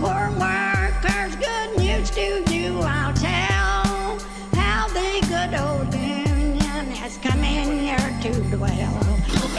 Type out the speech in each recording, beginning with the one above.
poor workers, good news to you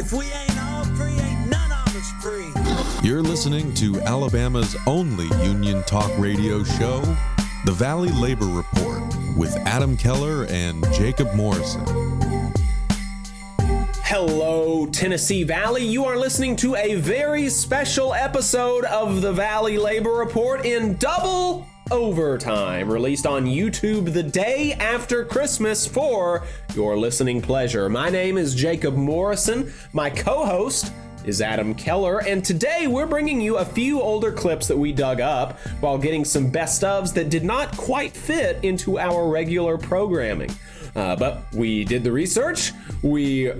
If we ain't all free, ain't none of us free. You're listening to Alabama's only union talk radio show, The Valley Labor Report, with Adam Keller and Jacob Morrison. Hello, Tennessee Valley. You are listening to a very special episode of the Valley Labor Report in double overtime, released on YouTube the day after Christmas for your listening pleasure. My name is Jacob Morrison. My co host is Adam Keller, and today we're bringing you a few older clips that we dug up while getting some best ofs that did not quite fit into our regular programming. Uh, but we did the research, we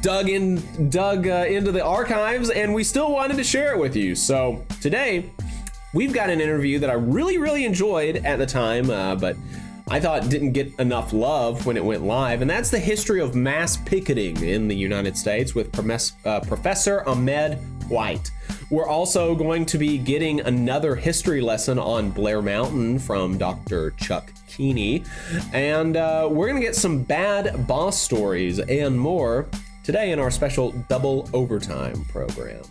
dug in, dug uh, into the archives, and we still wanted to share it with you. So today, we've got an interview that I really, really enjoyed at the time, uh, but I thought didn't get enough love when it went live, and that's the history of mass picketing in the United States with Promes- uh, Professor Ahmed White. We're also going to be getting another history lesson on Blair Mountain from Dr. Chuck Keeney, and uh, we're going to get some bad boss stories and more today in our special double overtime program.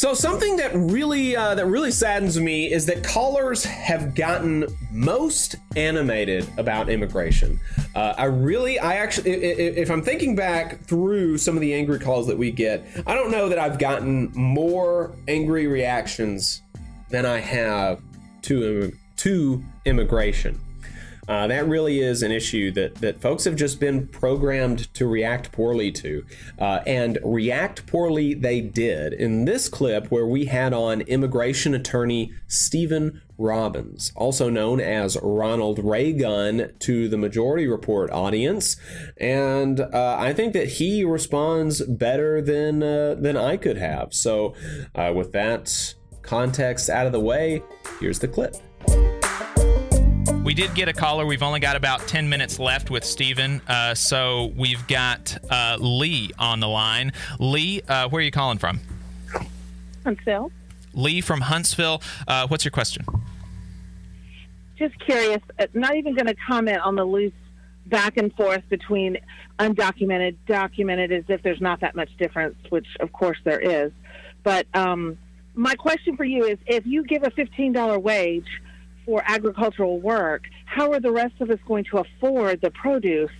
So something that really uh, that really saddens me is that callers have gotten most animated about immigration. Uh, I really, I actually, if I'm thinking back through some of the angry calls that we get, I don't know that I've gotten more angry reactions than I have to to immigration. Uh, that really is an issue that, that folks have just been programmed to react poorly to. Uh, and react poorly they did. In this clip, where we had on immigration attorney Stephen Robbins, also known as Ronald Reagan to the Majority Report audience. And uh, I think that he responds better than, uh, than I could have. So, uh, with that context out of the way, here's the clip. We did get a caller. We've only got about 10 minutes left with Steven. Uh, so we've got uh, Lee on the line. Lee, uh, where are you calling from? Huntsville. Lee from Huntsville. Uh, what's your question? Just curious, uh, not even going to comment on the loose back and forth between undocumented, documented, as if there's not that much difference, which of course there is. But um, my question for you is if you give a $15 wage, for agricultural work, how are the rest of us going to afford the produce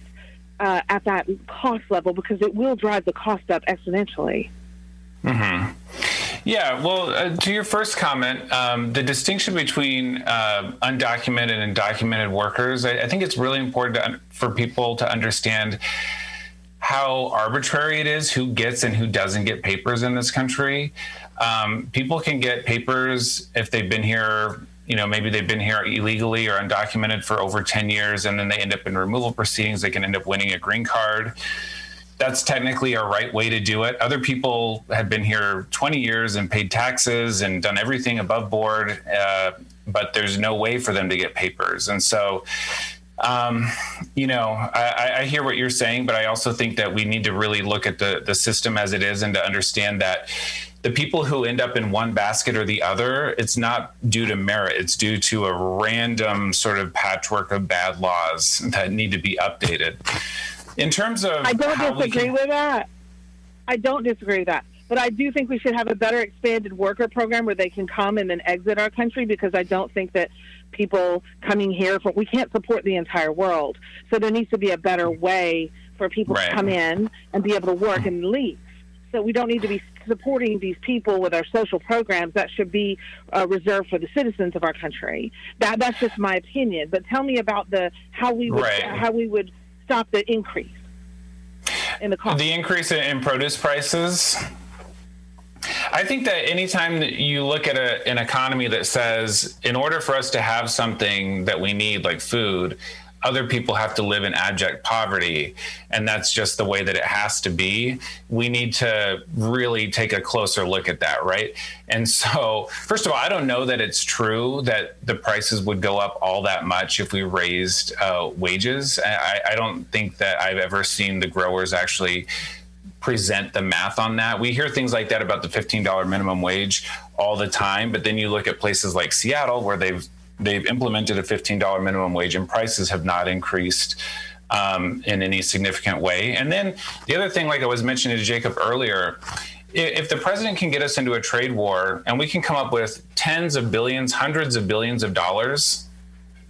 uh, at that cost level? Because it will drive the cost up exponentially. Mm-hmm. Yeah, well, uh, to your first comment, um, the distinction between uh, undocumented and documented workers, I, I think it's really important to, for people to understand how arbitrary it is who gets and who doesn't get papers in this country. Um, people can get papers if they've been here you know, maybe they've been here illegally or undocumented for over 10 years and then they end up in removal proceedings. They can end up winning a green card. That's technically a right way to do it. Other people have been here 20 years and paid taxes and done everything above board, uh, but there's no way for them to get papers. And so, um, you know, I, I, hear what you're saying, but I also think that we need to really look at the the system as it is and to understand that the people who end up in one basket or the other, it's not due to merit. It's due to a random sort of patchwork of bad laws that need to be updated. In terms of, I don't disagree can... with that. I don't disagree with that. But I do think we should have a better expanded worker program where they can come and then exit our country because I don't think that people coming here from we can't support the entire world. So there needs to be a better way for people right. to come in and be able to work and leave. So we don't need to be supporting these people with our social programs that should be uh, reserved for the citizens of our country. That that's just my opinion. But tell me about the how we would right. how we would stop the increase in the cost. The increase in produce prices. I think that anytime that you look at a, an economy that says, in order for us to have something that we need, like food, other people have to live in abject poverty and that's just the way that it has to be. We need to really take a closer look at that right? And so first of all i don't know that it's true that the prices would go up all that much if we raised uh, wages. I, I don't think that i've ever seen the growers actually present the math on that. We hear things like that about the $15 minimum wage all the time, but then you look at places like Seattle where they've they've implemented a $15 minimum wage and prices have not increased um, in any significant way. And then the other thing, like I was mentioning to Jacob earlier, if the president can get us into a trade war and we can come up with tens of billions, hundreds of billions of dollars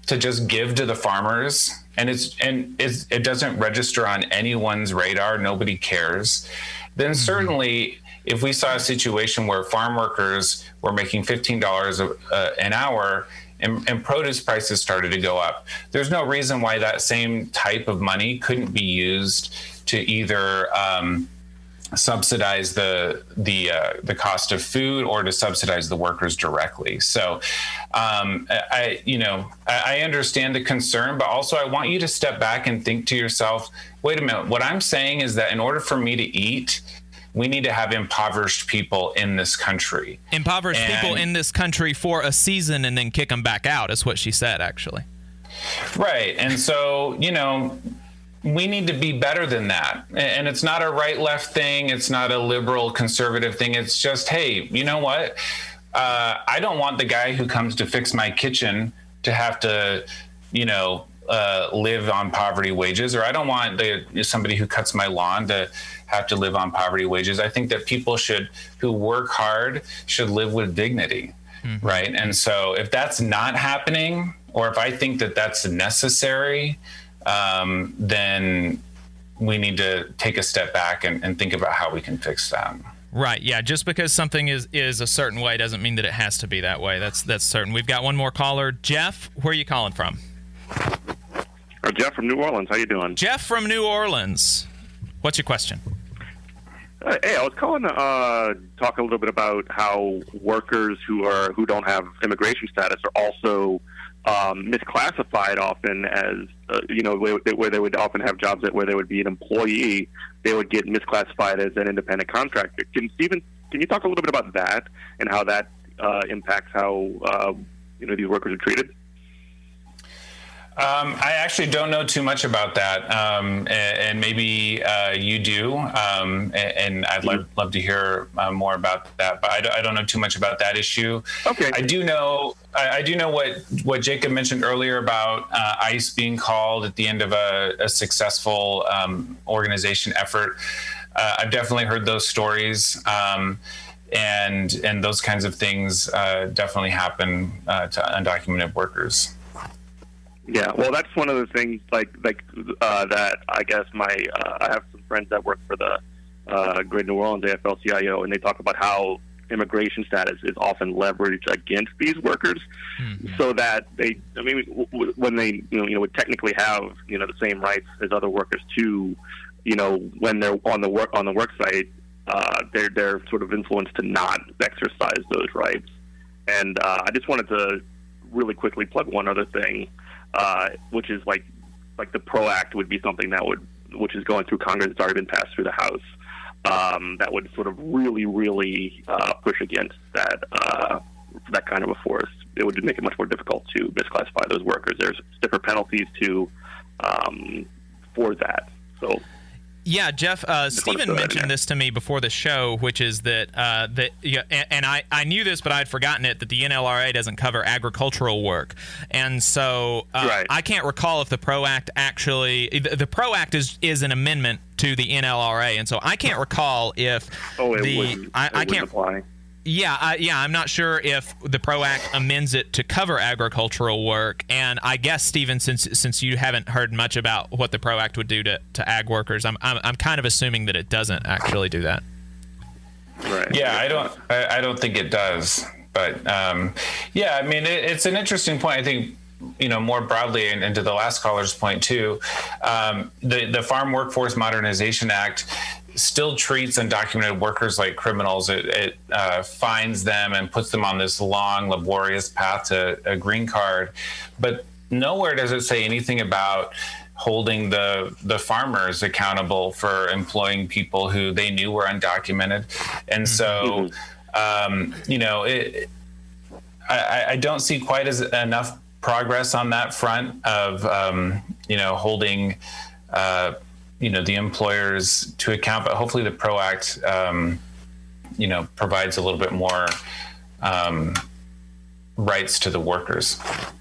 to just give to the farmers, and it's and it's, it doesn't register on anyone's radar, nobody cares, then mm-hmm. certainly if we saw a situation where farm workers were making $15 uh, an hour and, and, produce prices started to go up. There's no reason why that same type of money couldn't be used to either um, subsidize the the uh, the cost of food or to subsidize the workers directly. So, um, I you know I, I understand the concern, but also I want you to step back and think to yourself, wait a minute. What I'm saying is that in order for me to eat we need to have impoverished people in this country. Impoverished and, people in this country for a season and then kick them back out, is what she said, actually. Right. And so, you know, we need to be better than that. And it's not a right left thing, it's not a liberal conservative thing. It's just, hey, you know what? Uh, I don't want the guy who comes to fix my kitchen to have to, you know, uh, live on poverty wages, or I don't want the, somebody who cuts my lawn to have to live on poverty wages. I think that people should who work hard should live with dignity, mm-hmm. right? And so if that's not happening, or if I think that that's necessary, um, then we need to take a step back and, and think about how we can fix that. Right. Yeah. Just because something is is a certain way doesn't mean that it has to be that way. That's that's certain. We've got one more caller. Jeff, where are you calling from? Jeff from New Orleans. How you doing? Jeff from New Orleans. What's your question? Uh, hey, I was calling to uh, talk a little bit about how workers who are who don't have immigration status are also um, misclassified often as uh, you know where, where, they would often have jobs that where they would be an employee, they would get misclassified as an independent contractor. Can Stephen, can you talk a little bit about that and how that uh, impacts how uh, you know these workers are treated? Um, I actually don't know too much about that, um, and, and, maybe uh, you do, um, and, and, I'd love, love to hear uh, more about that. But I, I, don't know too much about that issue. Okay. I do know. I, I do know what what Jacob mentioned earlier about uh, ICE being called at the end of a, a successful um, organization effort. Uh, I've definitely heard those stories um, and and those kinds of things uh, definitely happen uh, to undocumented workers. Yeah, well, that's one of the things like like uh, that. I guess my uh, I have some friends that work for the uh, Great New Orleans AFL-CIO, and they talk about how immigration status is often leveraged against these workers, mm-hmm. so that they, I mean, w- when they you know, you know would technically have you know the same rights as other workers too, you know, when they're on the work on the work site, uh, they're they're sort of influenced to not exercise those rights. And uh, I just wanted to really quickly plug one other thing uh, which is like like the PRO Act would be something that would which is going through Congress. It's already been passed through the House. Um, that would sort of really, really uh, push against that uh, that kind of a force. It would make it much more difficult to misclassify those workers. There's stiffer penalties to um, for that. So yeah, Jeff. Uh, Stephen mentioned this to me before the show, which is that uh, that yeah, and, and, I, I knew this, but I had forgotten it. That the NLRA doesn't cover agricultural work, and so uh, right. I can't recall if the PRO Act actually the, the, PRO Act is is an amendment to the NLRA, and so I can't recall if oh, the I, I can't apply. Yeah, uh, yeah, I'm not sure if the PRO Act amends it to cover agricultural work, and I guess Stephen, since since you haven't heard much about what the PRO Act would do to, to ag workers, I'm, I'm I'm kind of assuming that it doesn't actually do that. Right. Yeah, I don't I, I don't think it does, but um, yeah, I mean it, it's an interesting point. I think you know more broadly and, and to the last caller's point too um, the the farm workforce modernization act still treats undocumented workers like criminals. It, it uh, finds them and puts them on this long, laborious path to a green card. But nowhere does it say anything about holding the the farmers accountable for employing people who they knew were undocumented. And so, um, you know, it, I, I don't see quite as enough progress on that front of um, you know holding uh, you know the employers to account, but hopefully the PRO Act um, you know provides a little bit more um, rights to the workers.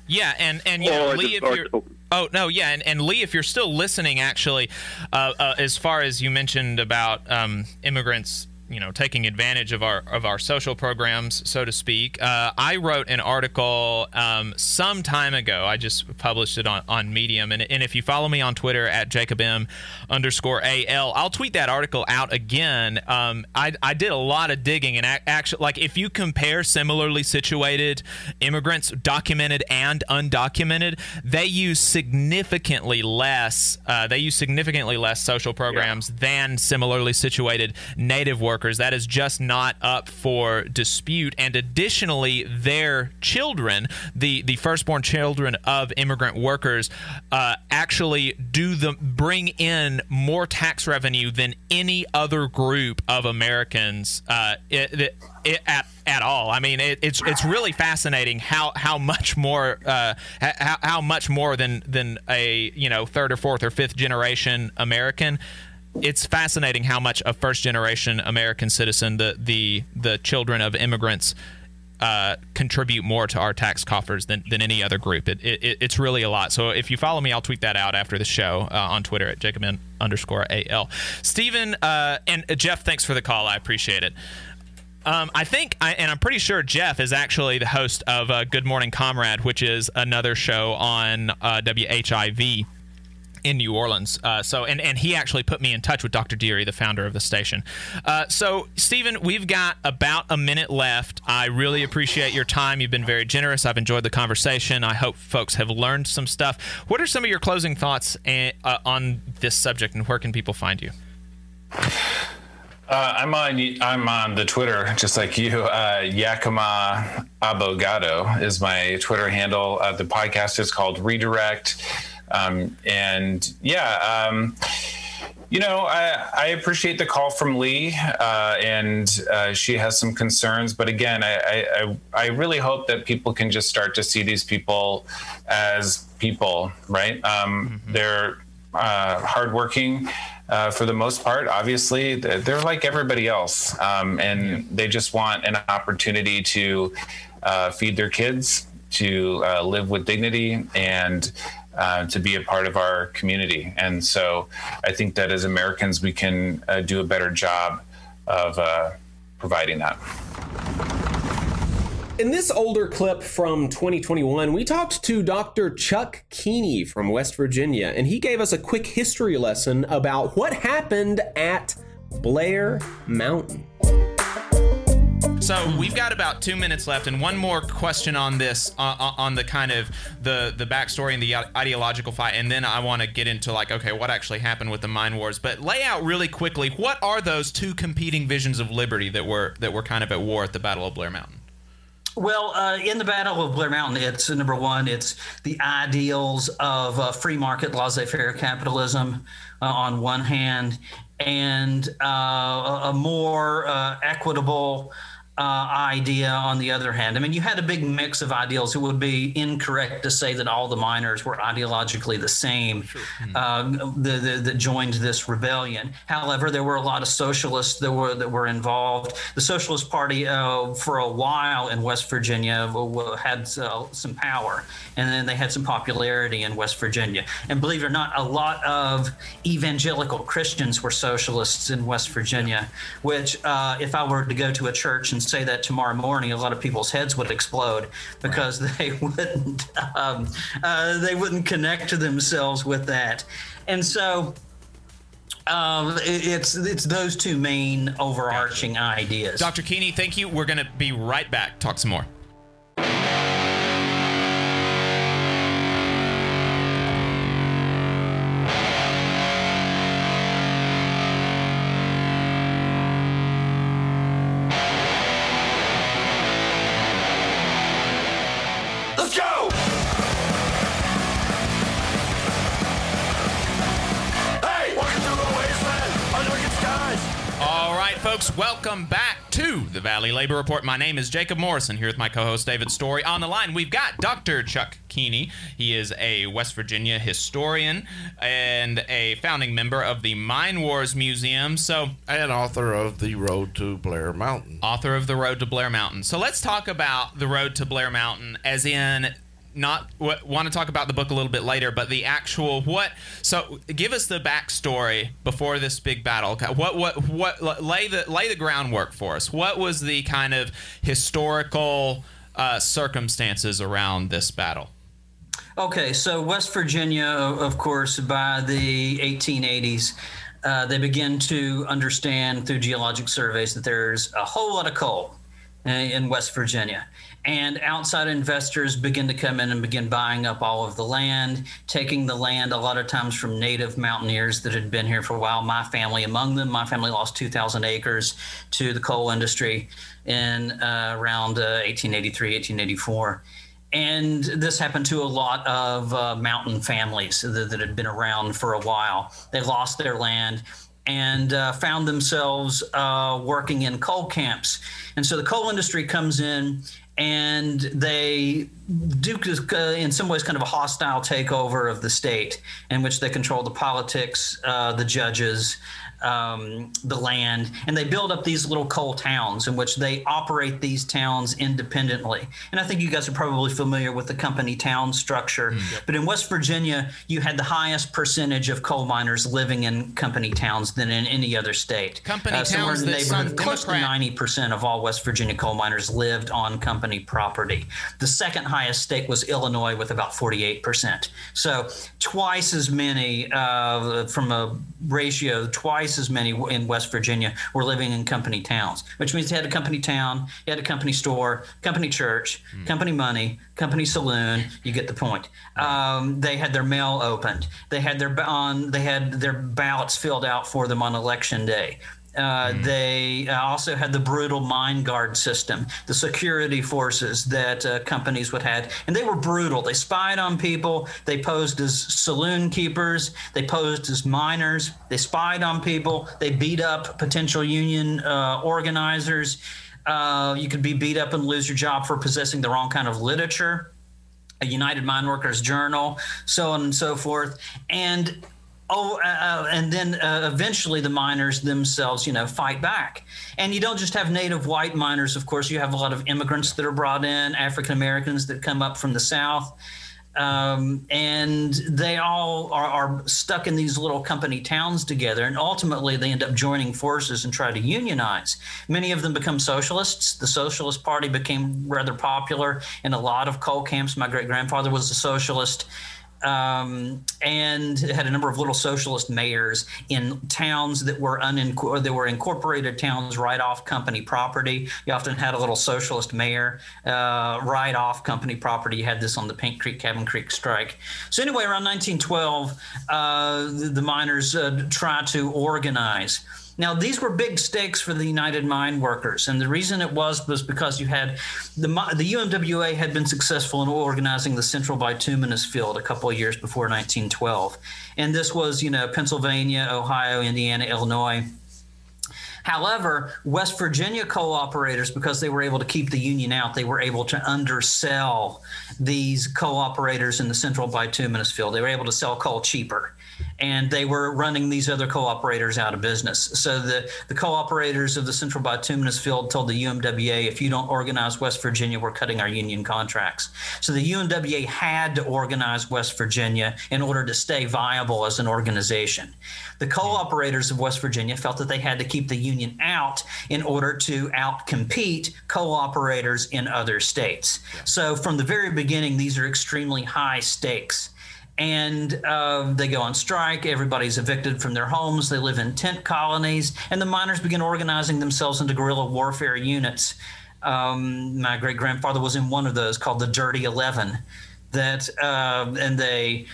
Yeah, and and you know, Lee, if you're oh no, yeah, and, and Lee, if you're still listening, actually, uh, uh, as far as you mentioned about um, immigrants. You know, taking advantage of our of our social programs, so to speak. Uh, I wrote an article um, some time ago. I just published it on, on Medium, and, and if you follow me on Twitter at Jacob M underscore AL, I'll tweet that article out again. Um, I, I did a lot of digging, and actually, like if you compare similarly situated immigrants, documented and undocumented, they use significantly less. Uh, they use significantly less social programs than similarly situated native workers. That is just not up for dispute. And additionally, their children, the the firstborn children of immigrant workers, uh, actually do the bring in more tax revenue than any other group of Americans. Uh, it, it, it, at at all. I mean, it, it's it's really fascinating how how much more uh, how, how much more than than a you know third or fourth or fifth generation American. It's fascinating how much a first generation American citizen, the the the children of immigrants, uh, contribute more to our tax coffers than, than any other group. It, it, it's really a lot. So if you follow me, I'll tweet that out after the show uh, on Twitter at Jacob M underscore AL. Stephen uh, and uh, Jeff, thanks for the call. I appreciate it. Um, I think, I, and I'm pretty sure Jeff is actually the host of uh, Good Morning Comrade, which is another show on uh, WHIV in New Orleans. Uh, so, and, and he actually put me in touch with Dr. Deary, the founder of the station. Uh, so, Stephen, we've got about a minute left. I really appreciate your time. You've been very generous. I've enjoyed the conversation. I hope folks have learned some stuff. What are some of your closing thoughts uh, uh, on this subject, and where can people find you? Uh, I'm on I'm on the Twitter just like you. Uh, Yakima Abogado is my Twitter handle. Uh, the podcast is called Redirect, um, and yeah, um, you know I, I appreciate the call from Lee, uh, and uh, she has some concerns. But again, I, I I really hope that people can just start to see these people as people, right? Um, They're uh, hardworking uh, for the most part. Obviously, they're they're like everybody else, um, and they just want an opportunity to uh, feed their kids, to uh, live with dignity, and uh, to be a part of our community. And so, I think that as Americans, we can uh, do a better job of uh, providing that. In this older clip from 2021, we talked to Dr. Chuck Keeney from West Virginia, and he gave us a quick history lesson about what happened at Blair Mountain. So we've got about two minutes left, and one more question on this, uh, on the kind of the the backstory and the ideological fight, and then I want to get into like, okay, what actually happened with the mine wars. But lay out really quickly, what are those two competing visions of liberty that were that were kind of at war at the Battle of Blair Mountain? Well, uh, in the Battle of Blair Mountain, it's uh, number one, it's the ideals of uh, free market, laissez faire capitalism uh, on one hand, and uh, a more uh, equitable. Uh, idea on the other hand. I mean, you had a big mix of ideals. It would be incorrect to say that all the miners were ideologically the same uh, the, the, that joined this rebellion. However, there were a lot of socialists that were that were involved. The Socialist Party, uh, for a while in West Virginia, w- w- had uh, some power, and then they had some popularity in West Virginia. And believe it or not, a lot of evangelical Christians were socialists in West Virginia. Which, uh, if I were to go to a church and say that tomorrow morning, a lot of people's heads would explode because they wouldn't um, uh, they wouldn't connect to themselves with that, and so. Um, it- it's it's those two main overarching ideas. Dr. Keeney, thank you. We're going to be right back. Talk some more. Labor Report. My name is Jacob Morrison here with my co host David Story. On the line, we've got Dr. Chuck Keeney. He is a West Virginia historian and a founding member of the Mine Wars Museum. So, and author of The Road to Blair Mountain. Author of The Road to Blair Mountain. So, let's talk about The Road to Blair Mountain as in not what, want to talk about the book a little bit later, but the actual what. So, give us the backstory before this big battle. What what what lay the lay the groundwork for us. What was the kind of historical uh, circumstances around this battle? Okay, so West Virginia, of course, by the 1880s, uh, they begin to understand through geologic surveys that there's a whole lot of coal uh, in West Virginia. And outside investors begin to come in and begin buying up all of the land, taking the land a lot of times from native mountaineers that had been here for a while. My family among them. My family lost 2,000 acres to the coal industry in uh, around uh, 1883, 1884. And this happened to a lot of uh, mountain families that, that, had been around for a while. They lost their land and uh, found themselves uh, working in coal camps. And so the coal industry comes in and they do uh, in some ways kind of a hostile takeover of the state in which they control the politics uh, the judges um, the land, and they build up these little coal towns in which they operate these towns independently. And I think you guys are probably familiar with the company town structure. Mm-hmm. But in West Virginia, you had the highest percentage of coal miners living in company towns than in any other state. Company uh, towns in the neighborhood, close to ninety percent of all West Virginia coal miners lived on company property. The second highest state was Illinois with about forty-eight percent. So twice as many uh, from a ratio, twice twice as many in West Virginia were living in company towns, which means they had a company town, you had a company store, company church, mm. company money, company saloon. You get the point. Um, they had their mail opened. They had their on. They had their ballots filled out for them on election day. Uh, mm. They uh, also had the brutal mine guard system, the security forces that uh, companies would have, and they were brutal. They spied on people. They posed as saloon keepers. They posed as miners. They spied on people. They beat up potential union uh, organizers. Uh, you could be beat up and lose your job for possessing the wrong kind of literature. A United Mine Workers Journal, so on and so forth, and oh, uh, uh, and then uh, eventually the miners themselves, you know, fight back. And you don't just have native white miners, of course, you have a lot of immigrants that are brought in, African Americans that come up from the South. Um, and they all are, are, stuck in these little company towns together. And ultimately, they end up joining forces and try to unionize. Many of them become socialists. The Socialist Party became rather popular in a lot of coal camps. My great grandfather was a socialist um, and had a number of little socialist mayors in towns that were unincorporated, that were incorporated towns right off company property. You often had a little socialist mayor uh, right off company property. You had this on the Paint Creek Cabin Creek strike. So anyway, around 1912, uh, the, the, miners uh, tried to organize. Now, these were big stakes for the United Mine Workers, and the reason it was was because you had the the UMWA had been successful in organizing the Central Bituminous Field a couple of years before 1912, and this was you know Pennsylvania, Ohio, Indiana, Illinois. However, West Virginia coal operators, because they were able to keep the union out, they were able to undersell these coal operators in the central bituminous field. They were able to sell coal cheaper and they were running these other coal operators out of business. So the, the coal operators of the Central Bituminous Field told the UMWA, if you don't organize West Virginia, we're cutting our union contracts. So the UMWA had to organize West Virginia in order to stay viable as an organization. The coal operators of West Virginia felt that they had to keep the union out in order to outcompete coal operators in other states. So from the very beginning, these are extremely high stakes and uh, they go on strike. Everybody's evicted from their homes. They live in tent colonies, and the miners begin organizing themselves into guerrilla warfare units. Um, my great grandfather was in one of those called the Dirty Eleven. That uh, and they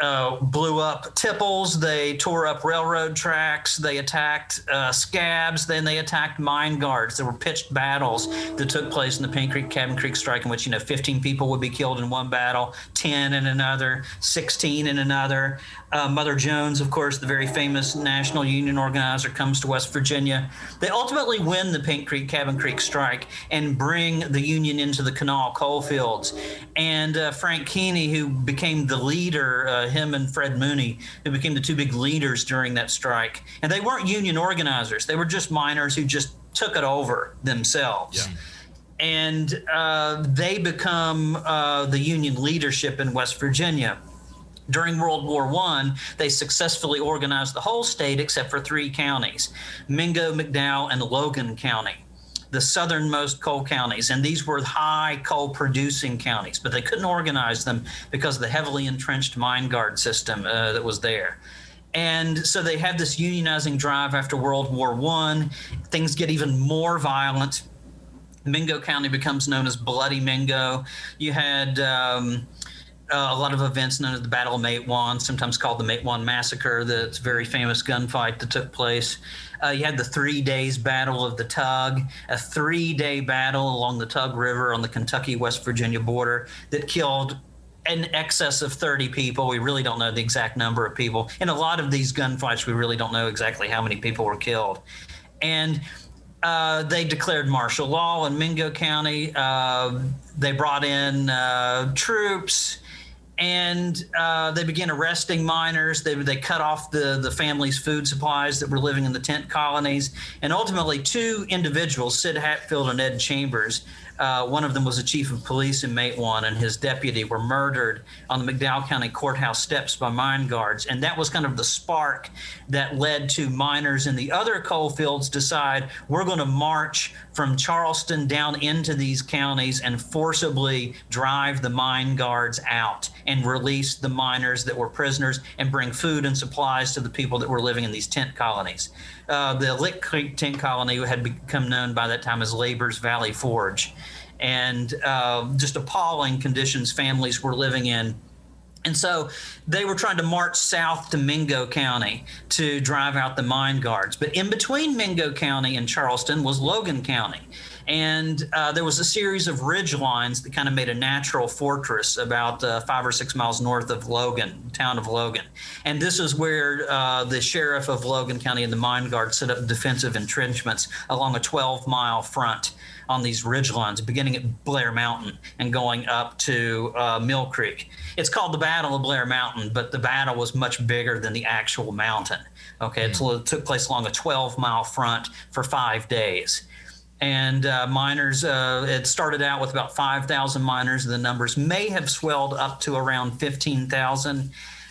uh, blew up tipples. They tore up railroad tracks. They attacked uh, scabs. Then they attacked mine guards. There were pitched battles that took place in the Paint Creek Cabin Creek strike, in which you know 15 people would be killed in one battle, 10 in another, 16 in another. Uh, Mother Jones, of course, the very famous National Union organizer, comes to West Virginia. They ultimately win the Paint Creek Cabin Creek strike and bring the Union into the Kanawha coal fields. And uh, Frank Keeney, who became the leader, uh, him and Fred Mooney, who became the two big leaders during that strike. And they weren't union organizers; they were just miners who just took it over themselves. Yeah And uh, they become uh, the Union leadership in West Virginia during World War I, they successfully organized the whole state except for three counties Mingo, McDowell, and Logan County, the southernmost coal counties. And these were high coal producing counties, but they couldn't organize them because of the heavily entrenched mine guard system uh, that was there. And so they have this unionizing drive after World War I. Things get even more violent. Mingo County becomes known as Bloody Mingo. You had. Um, uh, a lot of events known as the Battle of Matewan, sometimes called the Matewan Massacre, that's a very famous gunfight that took place. Uh, you had the Three Days Battle of the Tug, a three day battle along the Tug River on the Kentucky West Virginia border that killed in excess of 30 people. We really don't know the exact number of people. In a lot of these gunfights, we really don't know exactly how many people were killed. And uh, they declared martial law in Mingo County. Uh, they brought in uh, troops and uh, they began arresting miners. They, they cut off the, the family's food supplies that were living in the tent colonies. And ultimately, two individuals, Sid Hatfield and Ed Chambers, uh, one of them was a chief of police in Matewan, and his deputy were murdered on the McDowell County courthouse steps by mine guards. And that was kind of the spark that led to miners in the other coal fields decide we're going to march from Charleston down into these counties and forcibly drive the mine guards out and release the miners that were prisoners and bring food and supplies to the people that were living in these tent colonies. Uh, the Lick Creek Tent colony had become known by that time as Labor's Valley Forge. And uh, just appalling conditions families were living in. And so they were trying to march south to Mingo County to drive out the mine guards. But in between Mingo County and Charleston was Logan County. And uh, there was a series of ridge lines that kind of made a natural fortress about uh, five or six miles north of Logan, town of Logan. And this is where uh, the sheriff of Logan County and the mine guard set up defensive entrenchments along a 12 mile front on these ridge lines, beginning at Blair Mountain and going up to uh, Mill Creek. It's called the Battle of Blair Mountain, but the battle was much bigger than the actual mountain. Okay, it took place along a 12 mile front for five days and uh, miners uh, it started out with about 5000 miners. The numbers may have swelled up to around 15000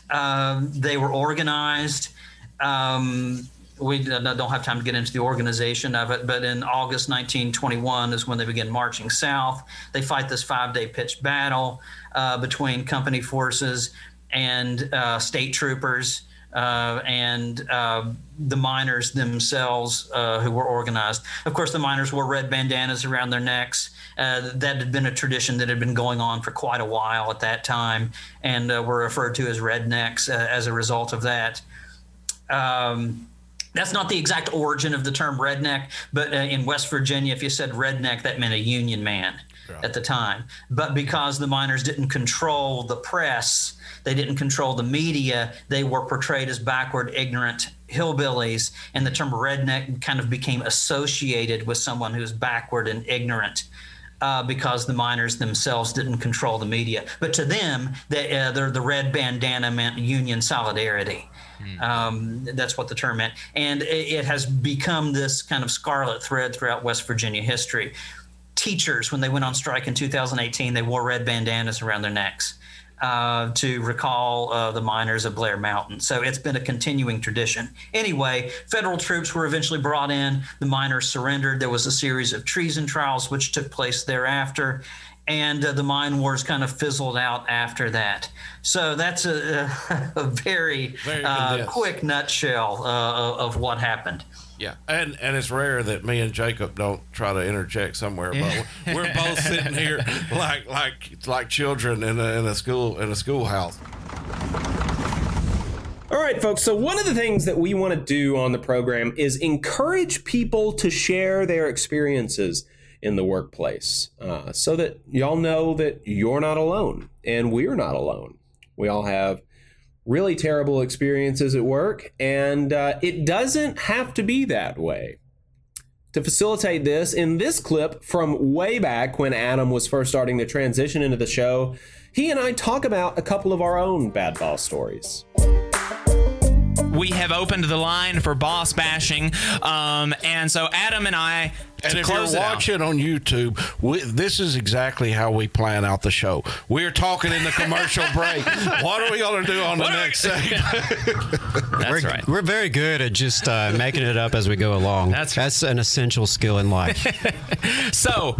um, they were organized. Um, we don't have time to get into the organization of it, but in August 1921 is when they begin marching south. They fight this five day pitched battle uh, between company forces and uh, state troopers uh, and uh, the miners themselves uh, who were organized. Of course, the miners wore red bandanas around their necks. Uh, that had been a tradition that had been going on for quite a while at that time and uh, were referred to as rednecks as a result of that. Um, that's not the exact origin of the term redneck, but in West Virginia, if you said redneck, that meant a Union man at the time. But because the miners didn't control the press, they didn't control the media. They were portrayed as backward, ignorant hillbillies, and the term redneck kind of became associated with someone who's backward and ignorant. Uh, because the miners themselves didn't control the media, but to them, they, uh, the red bandana meant Union solidarity. Um, that's what the term meant, and it, it has become this kind of scarlet thread throughout West Virginia history. Teachers, when they went on strike in 2018, they wore red bandanas around their necks uh, to recall uh, the miners of Blair Mountain. So it's been a continuing tradition. Anyway, federal troops were eventually brought in. The miners surrendered. There was a series of treason trials which took place thereafter. And uh, the mine wars kind of fizzled out after that. So that's a, a, very, Very uh, quick nutshell uh, of what happened. Yeah, and and it's rare that me and Jacob don't try to interject somewhere, but we're, we're both sitting here like like like children in a, in a school in a schoolhouse. All right, folks. So, one of the things that we want to do on the program is encourage people to share their experiences in the workplace uh, so that y'all know that you're not alone and we're not alone. We all have really terrible experiences at work, and uh, it doesn't have to be that way. To facilitate this, in this clip from way back when Adam was first starting to transition into the show, he and I talk about a couple of our own bad boss stories. We have opened the line for boss bashing, um, and so Adam and I. And to if you're close it out- watching on YouTube, we, this is exactly how we plan out the show. We're talking in the commercial break. What are we going to do on the next segment? That's we're, right. We're very good at just uh, making it up as we go along. That's that's an essential skill in life. so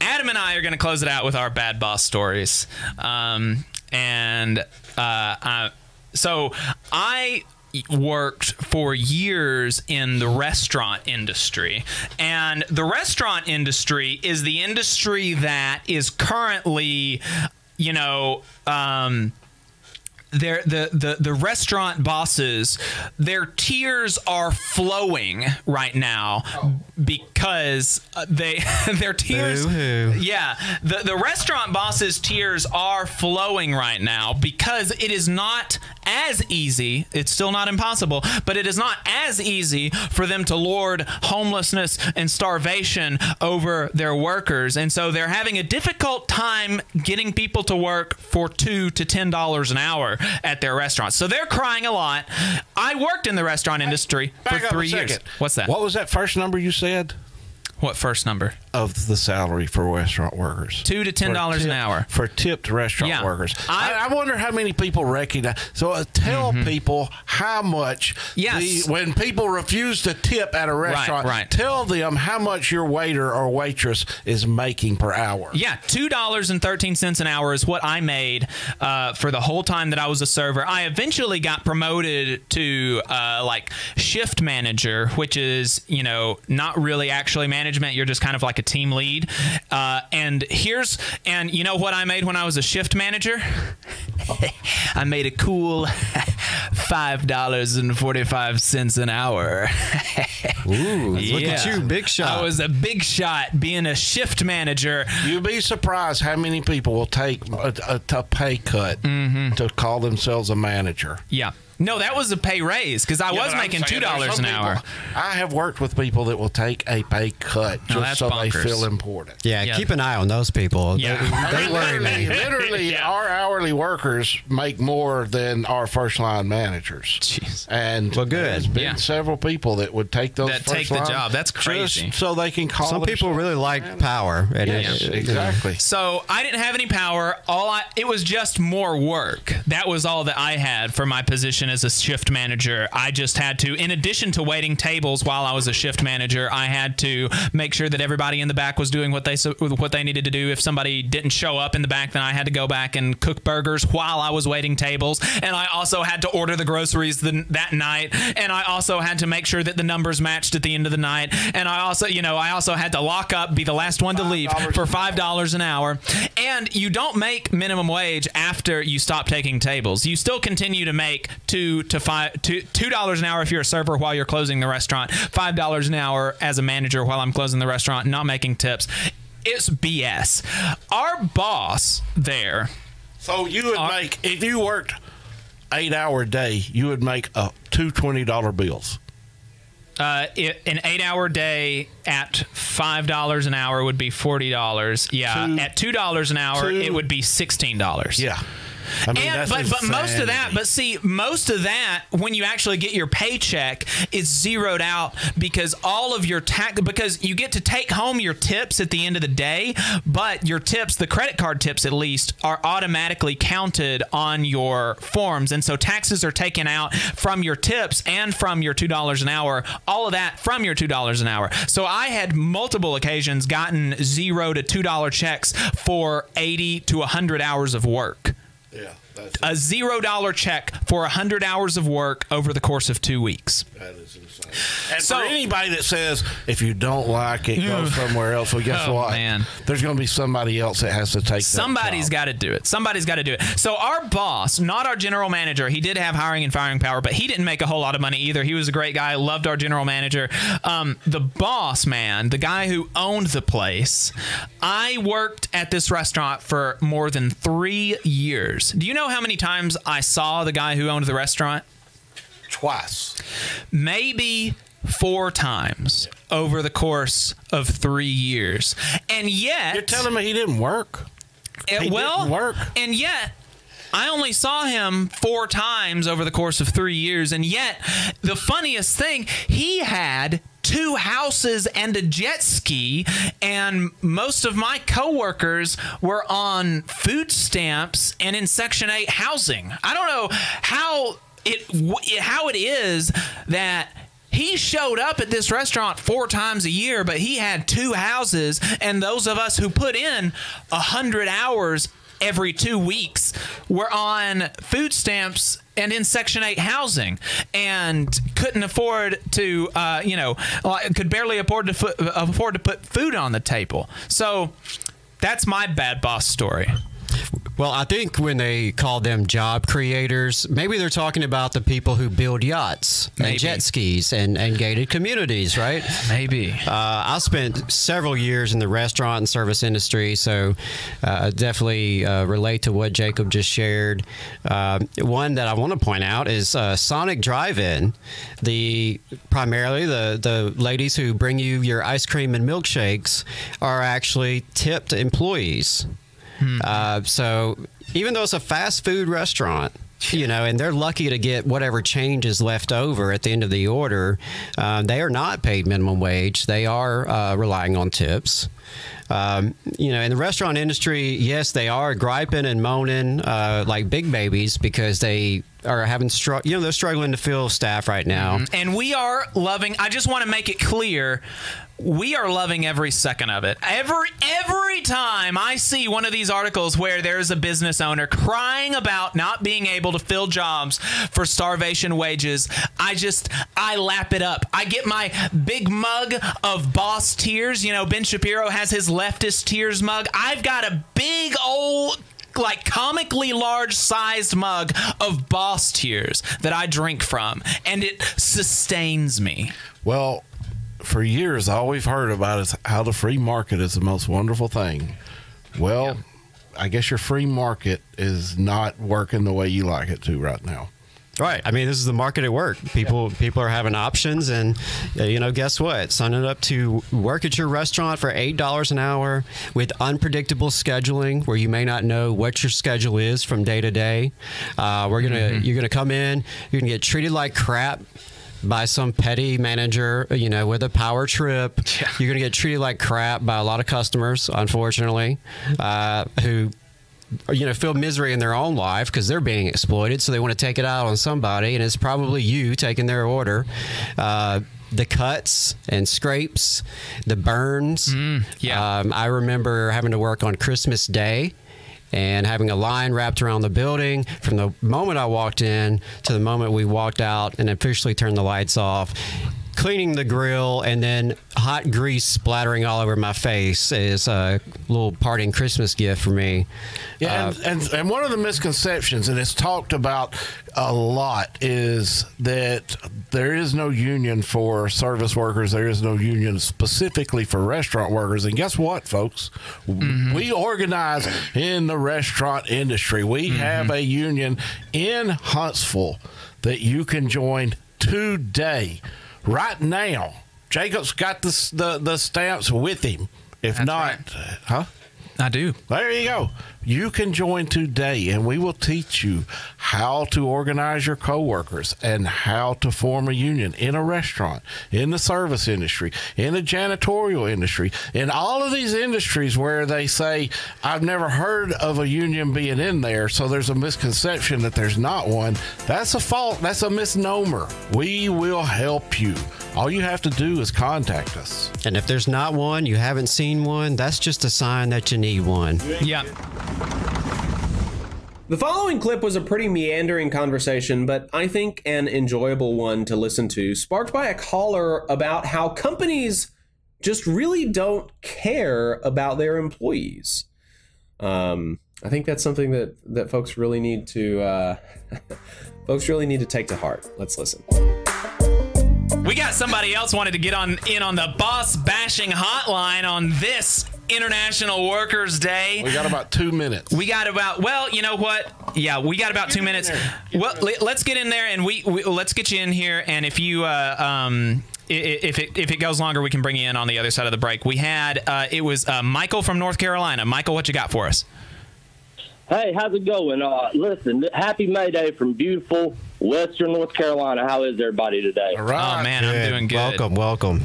Adam and I are going to close it out with our bad boss stories. Um, and uh, uh, so I worked for years in the restaurant industry. And the restaurant industry is the industry that is currently you know um, their the, the the restaurant bosses their tears are flowing right now because uh, they their tears Boo-hoo. yeah the the restaurant bosses tears are flowing right now because it is not as easy it's still not impossible but it is not as easy for them to lord homelessness and starvation over their workers. And so they're having a difficult time getting people to work for 2 to 10 dollars an hour at their restaurants so they're crying a lot. I worked in the restaurant industry for Back 3 years. what's that? What was that first number you said? What first number Of the salary for restaurant workers. Two to ten dollars an hour. For tipped restaurant Yeah. workers. I, I wonder how many people recognize. So uh, tell Mm-hmm. people how much. Yes. The, when people refuse to tip at a restaurant, right. tell them how much your waiter or waitress is making per hour. Yeah, two dollars and thirteen cents an hour is what I made uh, for the whole time that I was a server. I eventually got promoted to uh, like shift manager, which is you know not really actually management. You're just kind of like a team lead. Uh, and here's and you know what I made when I was a shift manager? I made a cool five dollars and forty five cents an hour. Ooh, look at you, big shot. I was a big shot being a shift manager. You'd be surprised how many people will take a, a, a pay cut Mm-hmm. to call themselves a manager. Yeah. No, that was a pay raise because I Yeah, was making two dollars some an people- hour. I have worked with people that will take a pay cut oh, just that's so bonkers. they feel important. Yeah, keep an eye on those people. Yeah. They, they worry literally, me. literally our hourly workers make more than our first line managers. Jeez. And Well, good. There's been Yeah. several people that would take those That first take the line job. That's crazy. just so they can call. Some people really like power. And Yes, it- it- exactly. So I didn't have any power. All I it was just more work. That was all that I had for my position as a shift manager. I just had to, in addition to waiting tables while I was a shift manager, I had to make sure that everybody in the back was doing what they what they needed to do. If somebody didn't show up in the back, then I had to go back and cook burgers while I was waiting tables. And I also had to order the groceries the, that night. And I also had to make sure that the numbers matched at the end of the night. And I also, you know, I also had to lock up, be the last one to leave for five dollars an hour. And you don't make minimum wage after you stop taking tables. You still continue to make two to five two two dollars an hour if you're a server while you're closing the restaurant. Five dollars an hour as a manager while I'm closing the restaurant, not making tips. It's BS. Our boss there. So you would make if you worked eight hour day, you would make uh, two twenty dollar bills. Uh, it, an eight-hour day at five dollars an hour would be forty dollars. Yeah, Two- at two dollars an hour, two- it would be sixteen dollars. Yeah. I mean, and but but most of that, but see, most of that when you actually get your paycheck is zeroed out because all of your tax because you get to take home your tips at the end of the day, but your tips, the credit card tips at least, are automatically counted on your forms, and so taxes are taken out from your tips and from your two dollars an hour. All of that from your two dollars an hour. So I had multiple occasions gotten zero to two dollar checks for eighty to hundred hours of work. Yeah. a zero dollar check for a hundred hours of work over the course of two weeks. That is And for anybody that says if you don't like it, go somewhere else. Well, guess Oh, what? man. There's going to be somebody else that has to take Somebody's got to do it. Somebody's got to do it. So our boss, not our general manager, he did have hiring and firing power, but he didn't make a whole lot of money either. He was a great guy. Loved our general manager. Um, the boss man, the guy who owned the place. I worked at this restaurant for more than three years. Do you know how many times I saw the guy who owned the restaurant? Twice. Maybe four times over the course of three years. And yet. You're telling me he didn't work? It, He well, didn't work. and yet I only saw him four times over the course of three years, and yet the funniest thing, he had two houses and a jet ski, and most of my coworkers were on food stamps and in Section Eight housing. I don't know how it how it is that. He showed up at this restaurant four times a year, but he had two houses, and those of us who put in a hundred hours every two weeks were on food stamps and in Section 8 housing and couldn't afford to, uh, you know, could barely afford to, fu- afford to put food on the table. So that's my bad boss story. Well, I think when they call them job creators, maybe they're talking about the people who build yachts Maybe. and jet skis and, and gated communities, right? Maybe. Uh, I spent several years in the restaurant and service industry, so uh, definitely uh, relate to what Jacob just shared. Uh, one that I want to point out is uh, Sonic Drive-In. The primarily the the ladies who bring you your ice cream and milkshakes are actually tipped employees. Uh, so even though it's a fast food restaurant, you know, and they're lucky to get whatever change is left over at the end of the order, uh, they are not paid minimum wage. They are uh, relying on tips. Um, you know, in the restaurant industry, yes, they are griping and moaning uh, like big babies because they are having str- you know they're struggling to fill staff right now. And we are loving, I just want to make it clear. We are loving every second of it. Every every time I see one of these articles where there's a business owner crying about not being able to fill jobs for starvation wages, I just I lap it up. I get my big mug of boss tears. You know, Ben Shapiro has his leftist tears mug. I've got a big old like comically large sized mug of boss tears that I drink from, and it sustains me. Well, for years, all we've heard about is how the free market is the most wonderful thing. Well, I guess your free market is not working the way you like it to right now. Right. I mean, this is the market at work. People people are having options, and uh, you know, guess what? Signing up to work at your restaurant for eight dollars an hour with unpredictable scheduling, where you may not know what your schedule is from day to day. Uh, we're gonna you're gonna come in, you're gonna get treated like crap by some petty manager, you know, with a power trip. You're going to get treated like crap by a lot of customers, unfortunately, uh, who you know feel misery in their own life because they're being exploited so they want to take it out on somebody and it's probably you taking their order. Uh, the cuts and scrapes the burns. Yeah. Um, i remember having to work on christmas day and having a line wrapped around the building from the moment I walked in to the moment we walked out and officially turned the lights off. Cleaning the grill and then hot grease splattering all over my face is a little parting Christmas gift for me. Yeah, Uh, and, and and one of the misconceptions, and it's talked about a lot, is that there is no union for service workers. There is no union specifically for restaurant workers. And guess what, folks? We organize in the restaurant industry. We have a union in Huntsville that you can join today, right now. Jacob's got the the, the stamps with him. If not, uh, huh? I do. There you go. You can join today, and we will teach you how to organize your coworkers and how to form a union in a restaurant, in the service industry, in the janitorial industry, in all of these industries where they say, I've never heard of a union being in there, so there's a misconception that there's not one. That's a fault. That's a misnomer. We will help you. All you have to do is contact us. And if there's not one, you haven't seen one, that's just a sign that you need one. Yeah. The following clip was a pretty meandering conversation, but I think an enjoyable one to listen to, sparked by a caller about how companies just really don't care about their employees. Um, I think that's something that that folks really need to uh, folks really need to take to heart. Let's listen. We got somebody else wanted to get on in on the boss bashing hotline on this International Workers Day. We got about two minutes. We got about well, you know what? Yeah, we got about two minutes. Well, le- let's get in there and we, we let's get you in here. And if you uh, um. i- i- If it, if it goes longer, we can bring you in on the other side of the break. We had uh, it was uh, Michael from North Carolina. Michael, what you got for us? Hey, how's it going? Uh, listen, happy May Day from beautiful Western North Carolina. How is everybody today? Oh man, I'm doing good. Welcome, welcome.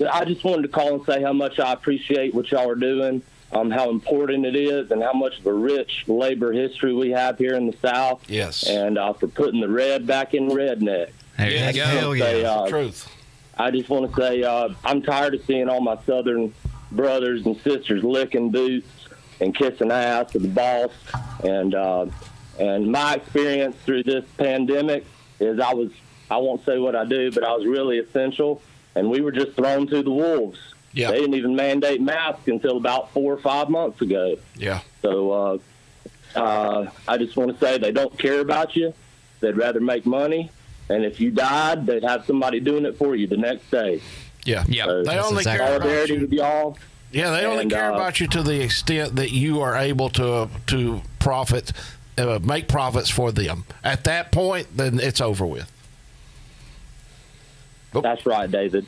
I just wanted to call and say how much I appreciate what y'all are doing, um, how important it is, and how much of a rich labor history we have here in the South. Yes. And uh, for putting the red back in redneck. There you I go. just wanna Hell say, yeah. uh, Truth. I just want to say uh, I'm tired of seeing all my Southern brothers and sisters licking boots and kissing ass to the boss. And uh, and my experience through this pandemic is I was I won't say what I do, but I was really essential, and we were just thrown to the wolves. Yeah. They didn't even mandate masks until about four or five months ago. Yeah. So uh, uh, I just want to say they don't care about you. They'd rather make money. And if you died, they'd have somebody doing it for you the next day. Yeah. Yeah. So, They only care about you. with y'all. Yeah, they only And, care uh, about you to the extent that you are able to to profit, uh, make profits for them. At that point, then it's over with. That's right, David.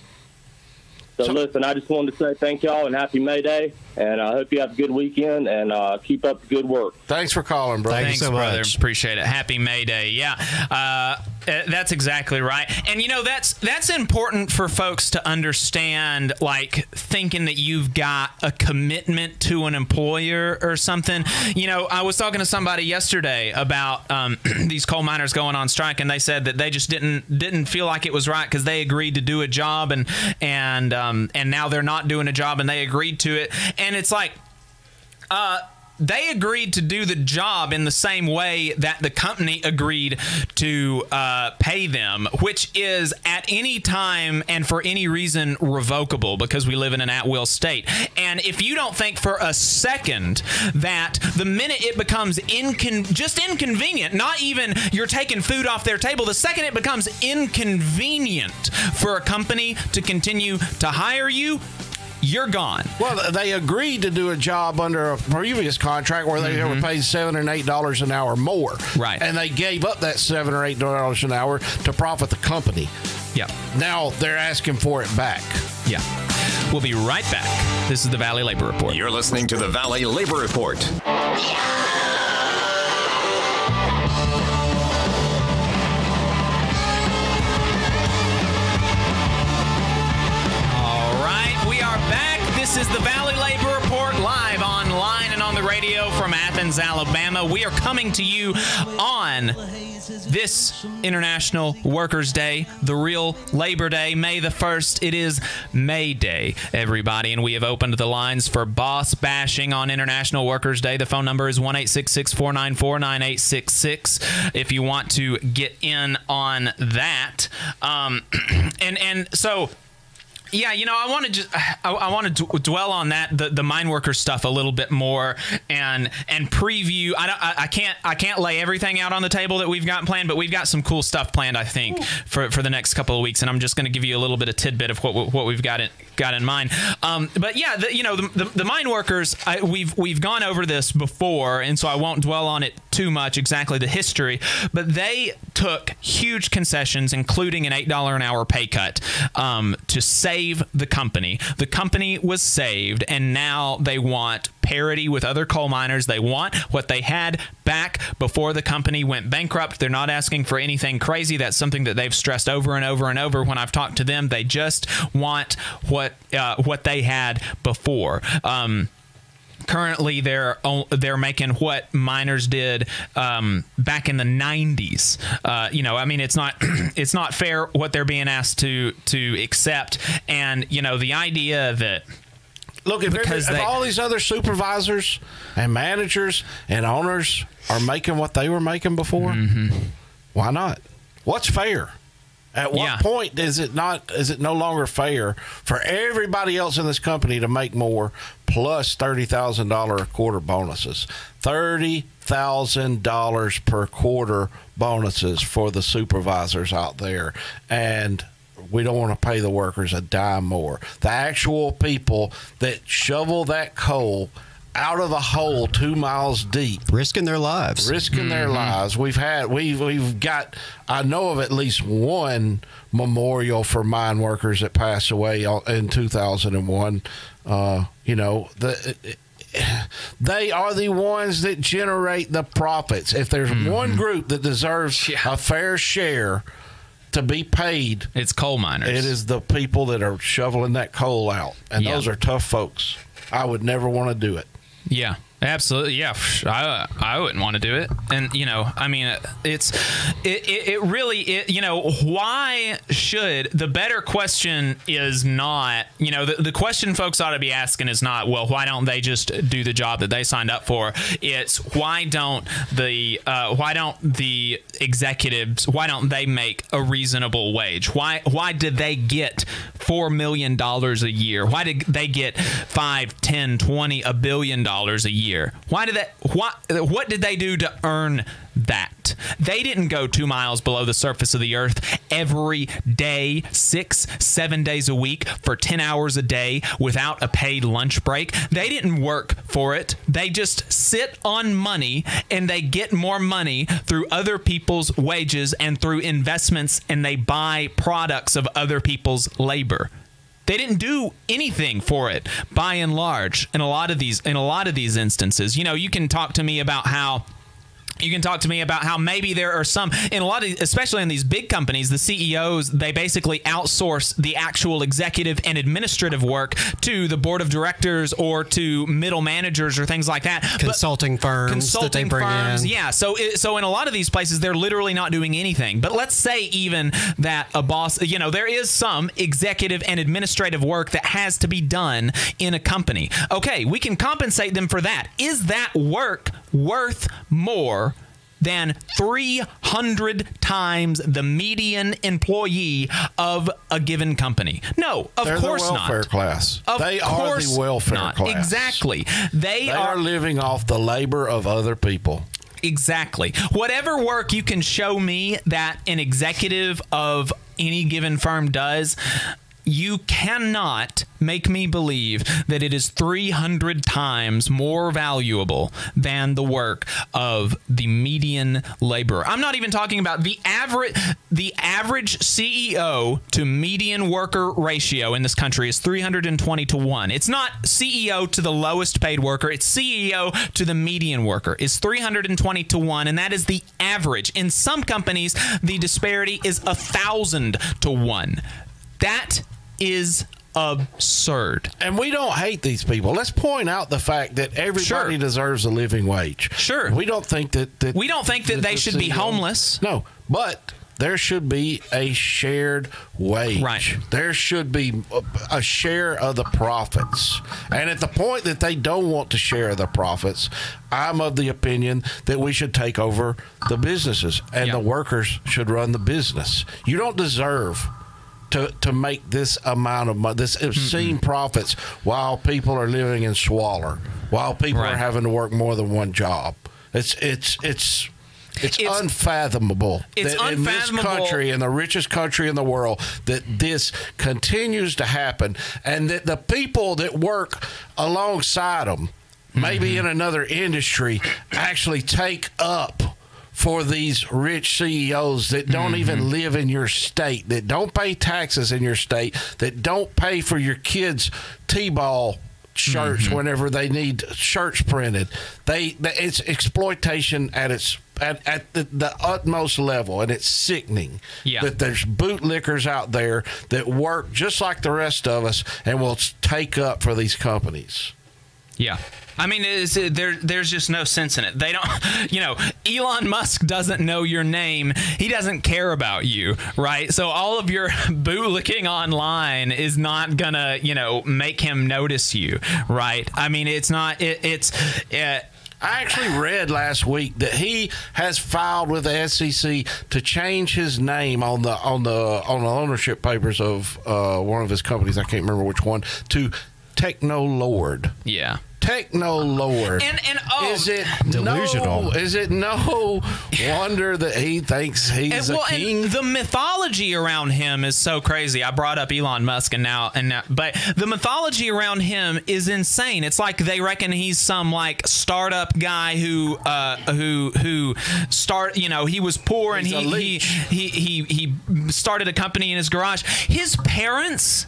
So, listen, I just wanted to say thank y'all and happy May Day, and I hope you have a good weekend and uh, keep up the good work. Thanks for calling, bro. Thanks, brother. Appreciate it. Happy May Day. Yeah, uh, uh, that's exactly right. And you know that's that's important for folks to understand. Like thinking that you've got a commitment to an employer or something. You know, I was talking to somebody yesterday about um, these coal miners going on strike, and they said that they just didn't didn't feel like it was right because they agreed to do a job, and and um, and now they're not doing a job, and they agreed to it, and it's like. Uh, they agreed to do the job in the same way that the company agreed to uh, pay them, which is at any time and for any reason revocable because we live in an at will state. And if you don't think for a second that the minute it becomes incon- just inconvenient, not even you're taking food off their table, the second it becomes inconvenient for a company to continue to hire you, you're gone. Well, they agreed to do a job under a previous contract where they were mm-hmm. paid seven and eight dollars an hour more. Right. And they gave up that seven or eight dollars an hour to profit the company. Yeah. Now they're asking for it back. Yeah. We'll be right back. This is the Valley Labor Report. You're listening to the Valley Labor Report. All This is the Valley Labor Report live online and on the radio from Athens, Alabama. We are coming to you on this International Workers' Day, the real Labor Day, May the 1st. It is May Day, everybody, and we have opened the lines for boss bashing on International Workers' Day. The phone number is 1 494 9866 if you want to get in on that. Um, and, and so. Yeah, you know, I want to just I, I want to d- dwell on that the the mine worker stuff a little bit more and and preview. I, don't, I I can't I can't lay everything out on the table that we've got planned, but we've got some cool stuff planned. I think for for the next couple of weeks, and I'm just going to give you a little bit of tidbit of what what we've got in, got in mind. Um, but yeah, the, you know, the, the, the mine workers, I, we've we've gone over this before, and so I won't dwell on it too much exactly the history. But they took huge concessions, including an eight dollar an hour pay cut, um, to save the company. The company was saved, and now they want parity with other coal miners. They want what they had back before the company went bankrupt. They're not asking for anything crazy. That's something that they've stressed over and over and over when I've talked to them. They just want what uh, what they had before. Um, currently they're they're making what miners did um, back in the 90s. Uh, you know, I mean, it's not it's not fair what they're being asked to to accept, and you know, the idea that Look, if, Because if they- all these other supervisors and managers and owners are making what they were making before, Mm-hmm. why not? What's fair? At what Yeah. point is it not? Is it no longer fair for everybody else in this company to make more plus thirty thousand dollar a quarter bonuses? Thirty thousand dollars per quarter bonuses for the supervisors out there, and we don't want to pay the workers a dime more. The actual people that shovel that coal out of the hole two miles deep, risking their lives, risking their lives. We've had we've we've got I know of at least one memorial for mine workers that passed away in 2001. Uh, you know the. They are the ones that generate the profits. If there's one group that deserves a fair share to be paid, it's coal miners. It is the people that are shoveling that coal out, and Yeah. those are tough folks. I would never want to do it. Yeah, absolutely. Yeah, I I wouldn't want to do it. And you know, I mean, it's it it, it really it you know why should the better question is not you know the, the question folks ought to be asking is not well why don't they just do the job that they signed up for it's why don't the uh, why don't the executives why don't they make a reasonable wage why why did they get four million dollars a year why did they get five ten twenty a billion dollars a year why did that what what did they do to earn that? They didn't go two miles below the surface of the earth every day six seven days a week for 10 hours a day without a paid lunch break. They didn't work for it. They just sit on money and they get more money through other people's wages and through investments and they buy products of other people's labor they didn't do anything for it by and large in a lot of these in a lot of these instances. You know you can talk to me about how you can talk to me about how maybe there are some in a lot of especially in these big companies the CEOs they basically outsource the actual executive and administrative work to the board of directors or to middle managers or things like that But- consulting firms that they consulting bring firms. in. Yeah, so it, so in a lot of these places, they're literally not doing anything. But let's say even that a boss, you know, there is some executive and administrative work that has to be done in a company. Okay, we can compensate them for that. Is that work worth more? Than 300 times the median employee of a given company. No, of They're the course welfare not. class. Of they are the welfare not. class. Exactly. They, They are are living off the labor of other people. Exactly. Whatever work you can show me that an executive of any given firm does, you cannot make me believe that it is 300 times more valuable than the work of the median laborer. I'm not even talking about the average the average CEO to median worker ratio in this country is 320 to 1. It's not CEO to the lowest paid worker, it's CEO to the median worker. Is 320 to 1 and that is the average. In some companies the disparity is a 1000 to 1. That is absurd. And we don't hate these people. Let's point out the fact that everybody Sure. deserves a living wage. Sure. We don't think that, that We don't think that they the should be homeless. No, but there should be a shared wage. Right. There should be a- a share of the profits. And at the point that they don't want to share the profits, I'm of the opinion that we should take over the businesses and the workers should run the business. You don't deserve to, to make this amount of money, this obscene profits, while people are living in squalor, while people Right. are having to work more than one job. It's it's it's it's, unfathomable It's that in this country, in the richest country in the world, that this continues to happen, and that the people that work alongside them, maybe Mm-hmm. in another industry, actually take up for these rich CEOs that don't Mm-hmm. even live in your state, that don't pay taxes in your state, that don't pay for your kids' T-ball shirts Mm-hmm. whenever they need shirts printed. They, they it's exploitation at its at, at the, the utmost level, and it's sickening Yeah. that there's bootlickers out there that work just like the rest of us and will take up for these companies. Yeah. I mean, it's, there, there's just no sense in it. They don't, you know, Elon Musk doesn't know your name. He doesn't care about you, right? So all of your bootlicking online is not gonna, you know, make him notice you, right? I mean, it's not. It, it's. Uh, I actually read last week that he has filed with the SEC to change his name on the on the on the ownership papers of uh, one of his companies. I can't remember which one. To Techno Lord. Yeah. Techno Lord. And and oh, is it Delusional. No, is it no wonder that he thinks he's and, well, a king? and the mythology around him is so crazy. I brought up Elon Musk and now and now, but the mythology around him is insane. It's like they reckon he's some like startup guy who uh, who who start. You know, he was poor and He's a he, he he he he started a company in his garage. His parents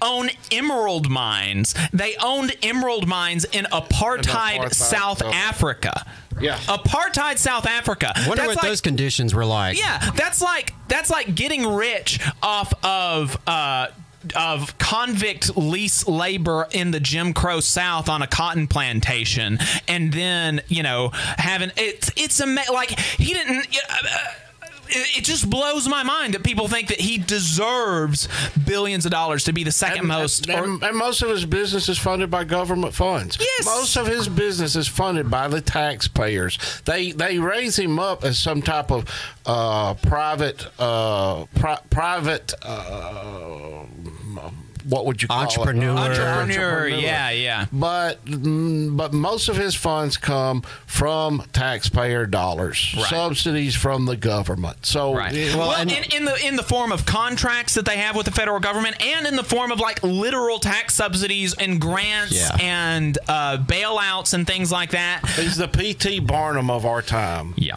own emerald mines. They owned emerald mines in apartheid, apartheid South South- Africa. Yeah. Apartheid South Africa. Wonder That's what like- those conditions were like. yeah, that's like that's like getting rich off of uh of convict lease labor in the Jim Crow South on a cotton plantation, and then you know having it's it's ama- like he didn't. Uh, it just blows my mind that people think that he deserves billions of dollars to be the second most. or- and, and most of his business is funded by government funds. Yes. Most of his business is funded by the taxpayers. They they raise him up as some type of uh, private uh, pri- private. Uh, what would you call Entrepreneur. it? Entrepreneur, yeah, yeah. But mm, but most of his funds come from taxpayer dollars, Right. subsidies from the government. So Right. yeah, Well, in, in the in the form of contracts that they have with the federal government, and in the form of like literal tax subsidies and grants Yeah. and uh, bailouts and things like that. he's the P.T. Barnum of our time. Yeah.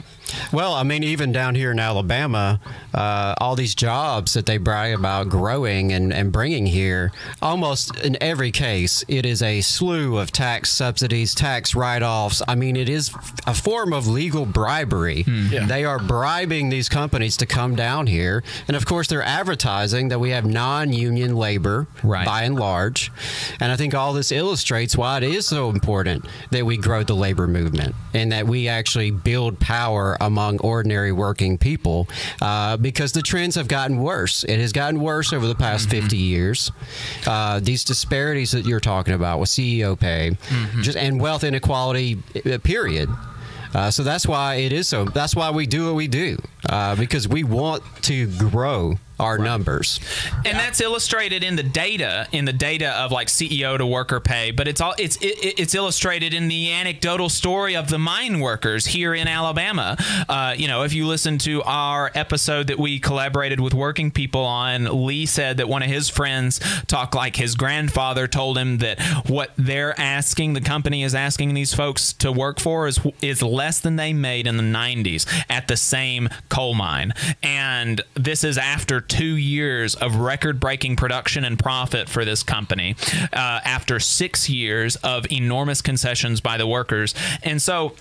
Well, I mean, even down here in Alabama, uh, all these jobs that they brag about growing and, and bringing here, almost in every case, it is a slew of tax subsidies, tax write offs. I mean, it is a form of legal bribery. Yeah. They are bribing these companies to come down here. And of course, they're advertising that we have non union labor Right. by and large. And I think all this illustrates why it is so important that we grow the labor movement and that we actually build power among ordinary working people uh, because the trends have gotten worse. It has gotten worse over the past 50 years. Uh, these disparities that you're talking about with CEO pay just and wealth inequality, uh, period. Uh, so that's why it is so. That's why we do what we do uh, because we want to grow our numbers. and that's illustrated in the data in the data of like CEO to worker pay but it's all it's it, it's illustrated in the anecdotal story of the mine workers here in Alabama. Uh, you know if you listen to our episode that we collaborated with working people on Lee said that one of his friends talked like his grandfather told him that what they're asking the company is asking these folks to work for is is less than they made in the 90s at the same coal mine. And this is after two years of record breaking production and profit for this company uh, after six years of enormous concessions by the workers and so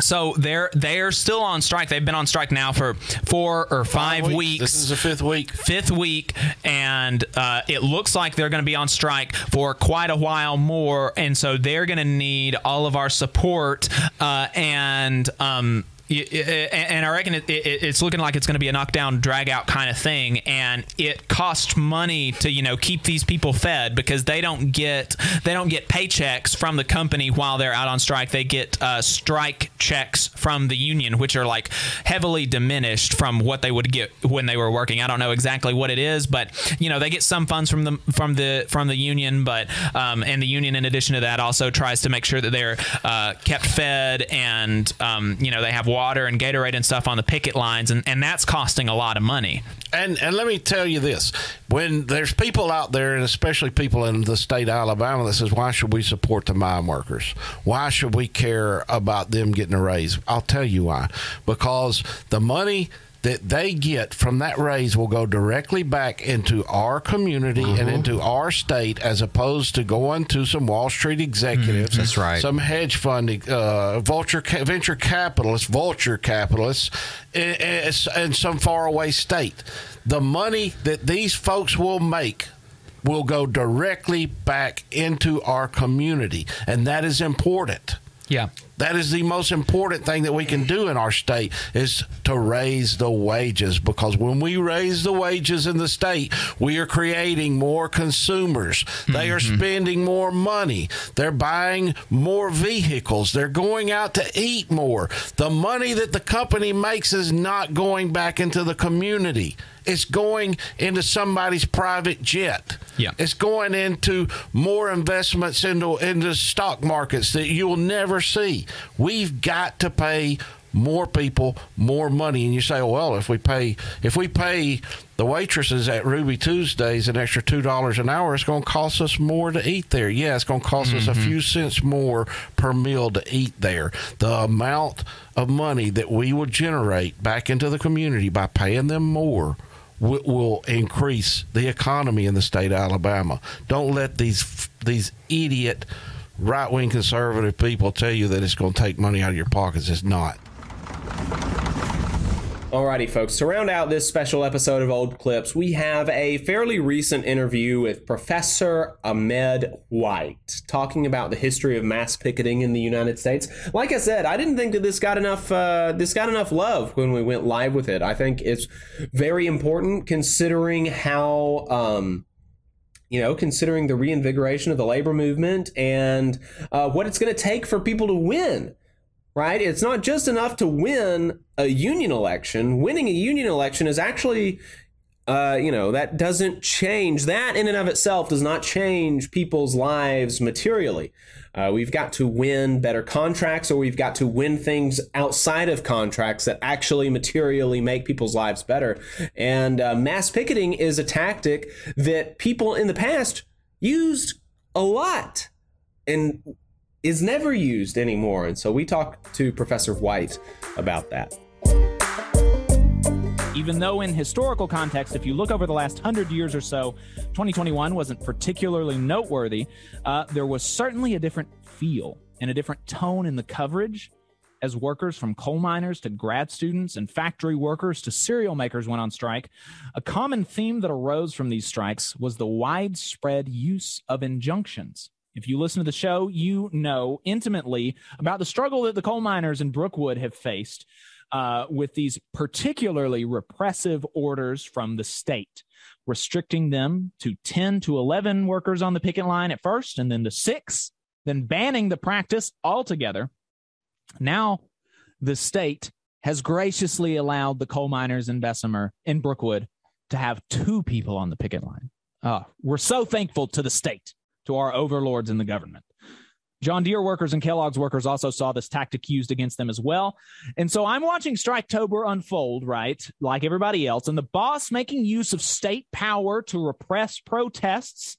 so they're they're still on strike. They've been on strike now for four or five, weeks. This is the fifth week. Fifth week, and uh, it looks like they're going to be on strike for quite a while more. And so they're going to need all of our support uh, and. Um, and I reckon it, it, it's looking like it's going to be a knockdown, drag out kind of thing, and it costs money to you know keep these people fed because they don't get they don't get paychecks from the company while they're out on strike. They get uh, strike checks from the union, which are like heavily diminished from what they would get when they were working. I don't know exactly what it is, but you know they get some funds from the from the from the union, but um, and the union in addition to that also tries to make sure that they're uh, kept fed and um, you know they have water and Gatorade and stuff on the picket lines, and, and that's costing a lot of money. And and let me tell you this: when there's people out there, and especially people in the state of Alabama, that says, "Why should we support the mine workers? Why should we care about them getting a raise?" I'll tell you why: because the money that they get from that raise will go directly back into our community and into our state as opposed to going to some Wall Street executives. That's right. Some hedge funding, uh, vulture, ca- venture capitalists, vulture capitalists, in some faraway state. The money that these folks will make will go directly back into our community. And that is important. Yeah. That is the most important thing that we can do in our state is to raise the wages because when we raise the wages in the state, we are creating more consumers. They are mm-hmm. spending more money. They're buying more vehicles. They're going out to eat more. The money that the company makes is not going back into the community. It's going into somebody's private jet. Yeah. It's going into more investments into into stock markets that you'll never see. We've got to pay more people more money and you say well if we pay if we pay the waitresses at ruby tuesdays an extra two dollars an hour it's going to cost us more to eat there yeah it's going to cost us a mm-hmm. few cents more per meal to eat there the amount of money that we will generate back into the community by paying them more will, will increase the economy in the state of Alabama. Don't let these these idiot right wing conservative people tell you that it's going to take money out of your pockets. It's not. Alrighty, folks. To round out this special episode of Old Clips, we have a fairly recent interview with Professor Ahmed White talking about the history of mass picketing in the United States. Like I said, I didn't think that this got enough uh, this got enough love when we went live with it. I think it's very important considering how. Um, you know, considering the reinvigoration of the labor movement and uh, what it's going to take for people to win right? It's not just enough to win a union election. Winning a union election is actually, uh, you know, that doesn't change. That in and of itself does not change people's lives materially. Uh, we've got to win better contracts, or we've got to win things outside of contracts that actually materially make people's lives better. And uh, mass picketing is a tactic that people in the past used a lot. And is never used anymore. And so we talked to Professor White about that. Even though, in historical context, if you look over the last hundred years or so, 2021 wasn't particularly noteworthy, uh, there was certainly a different feel and a different tone in the coverage as workers from coal miners to grad students and factory workers to cereal makers went on strike. A common theme that arose from these strikes was the widespread use of injunctions. If you listen to the show, you know intimately about the struggle that the coal miners in Brookwood have faced uh, with these particularly repressive orders from the state, restricting them to 10 to 11 workers on the picket line at first, and then to six, then banning the practice altogether. Now, the state has graciously allowed the coal miners in Bessemer, in Brookwood, to have two people on the picket line. Uh, we're so thankful to the state, to our overlords in the government. John Deere workers and Kellogg's workers also saw this tactic used against them as well. And so I'm watching Striketober unfold, right? Like everybody else, and the boss making use of state power to repress protests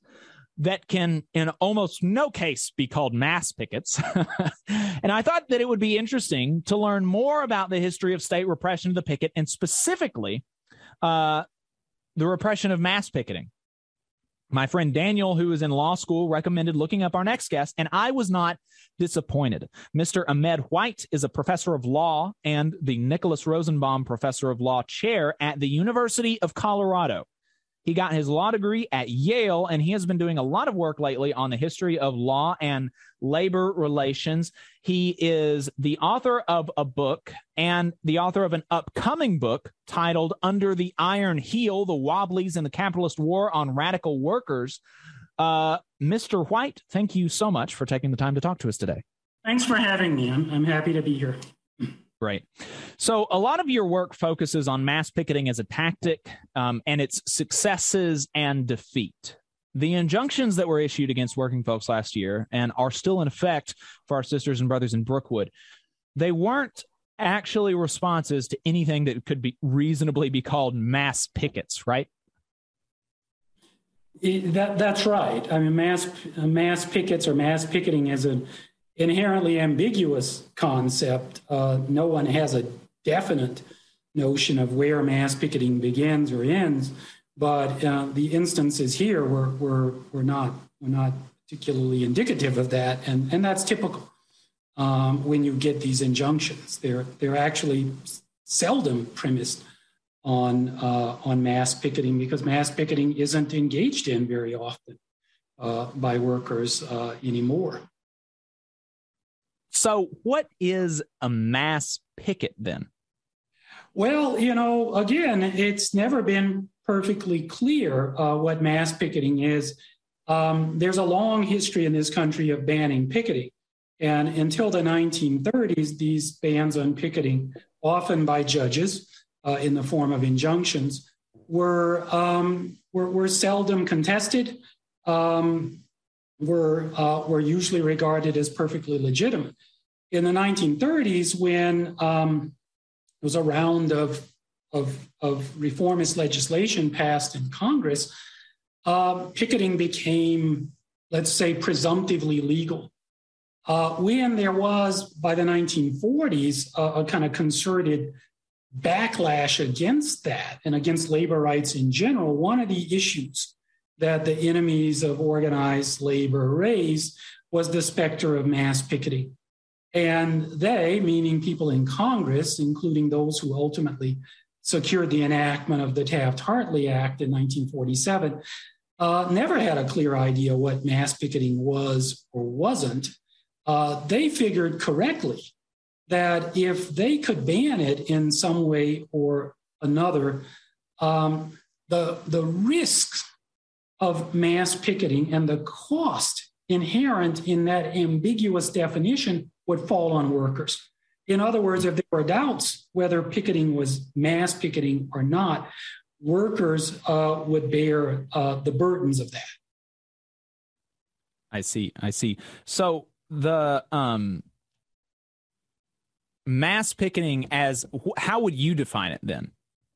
that can, in almost no case, be called mass pickets. and I thought that it would be interesting to learn more about the history of state repression of the picket and specifically uh, the repression of mass picketing. My friend Daniel, who is in law school, recommended looking up our next guest, and I was not disappointed. Mr. Ahmed White is a professor of law and the Nicholas Rosenbaum Professor of Law chair at the University of Colorado. He got his law degree at Yale, and he has been doing a lot of work lately on the history of law and labor relations. He is the author of a book and the author of an upcoming book titled Under the Iron Heel The Wobblies in the Capitalist War on Radical Workers. Uh, Mr. White, thank you so much for taking the time to talk to us today. Thanks for having me. I'm, I'm happy to be here. Great. So, a lot of your work focuses on mass picketing as a tactic um, and its successes and defeat. The injunctions that were issued against working folks last year and are still in effect for our sisters and brothers in Brookwood, they weren't actually responses to anything that could be reasonably be called mass pickets, right? It- that, that's right. I mean, mass mass pickets or mass picketing as an inherently ambiguous concept. Uh, no one has a definite notion of where mass picketing begins or ends, but uh, the instances here were, were, were not were not particularly indicative of that, and, and that's typical um, when you get these injunctions. They're they're actually seldom premised on uh, on mass picketing because mass picketing isn't engaged in very often uh, by workers uh, anymore. So, what is a mass picket then? Well, you know, again, it's never been perfectly clear uh, what mass picketing is. Um, there's a long history in this country of banning picketing. And until the 1930s, these bans on picketing, often by judges uh, in the form of injunctions, were, um, were, were, seldom contested, um, were, uh, were usually regarded as perfectly legitimate. In the 1930s, when um, there was a round of, of, of reformist legislation passed in Congress, uh, picketing became, let's say, presumptively legal. Uh, when there was, by the 1940s, a, a kind of concerted backlash against that and against labor rights in general, one of the issues that the enemies of organized labor raised was the specter of mass picketing. And they, meaning people in Congress, including those who ultimately secured the enactment of the Taft Hartley Act in 1947, uh, never had a clear idea what mass picketing was or wasn't. Uh, they figured correctly that if they could ban it in some way or another, um, the, the risks of mass picketing and the cost inherent in that ambiguous definition would fall on workers. In other words, if there were doubts whether picketing was mass picketing or not, workers uh, would bear uh, the burdens of that. I see. I see. So the um, mass picketing as how would you define it then?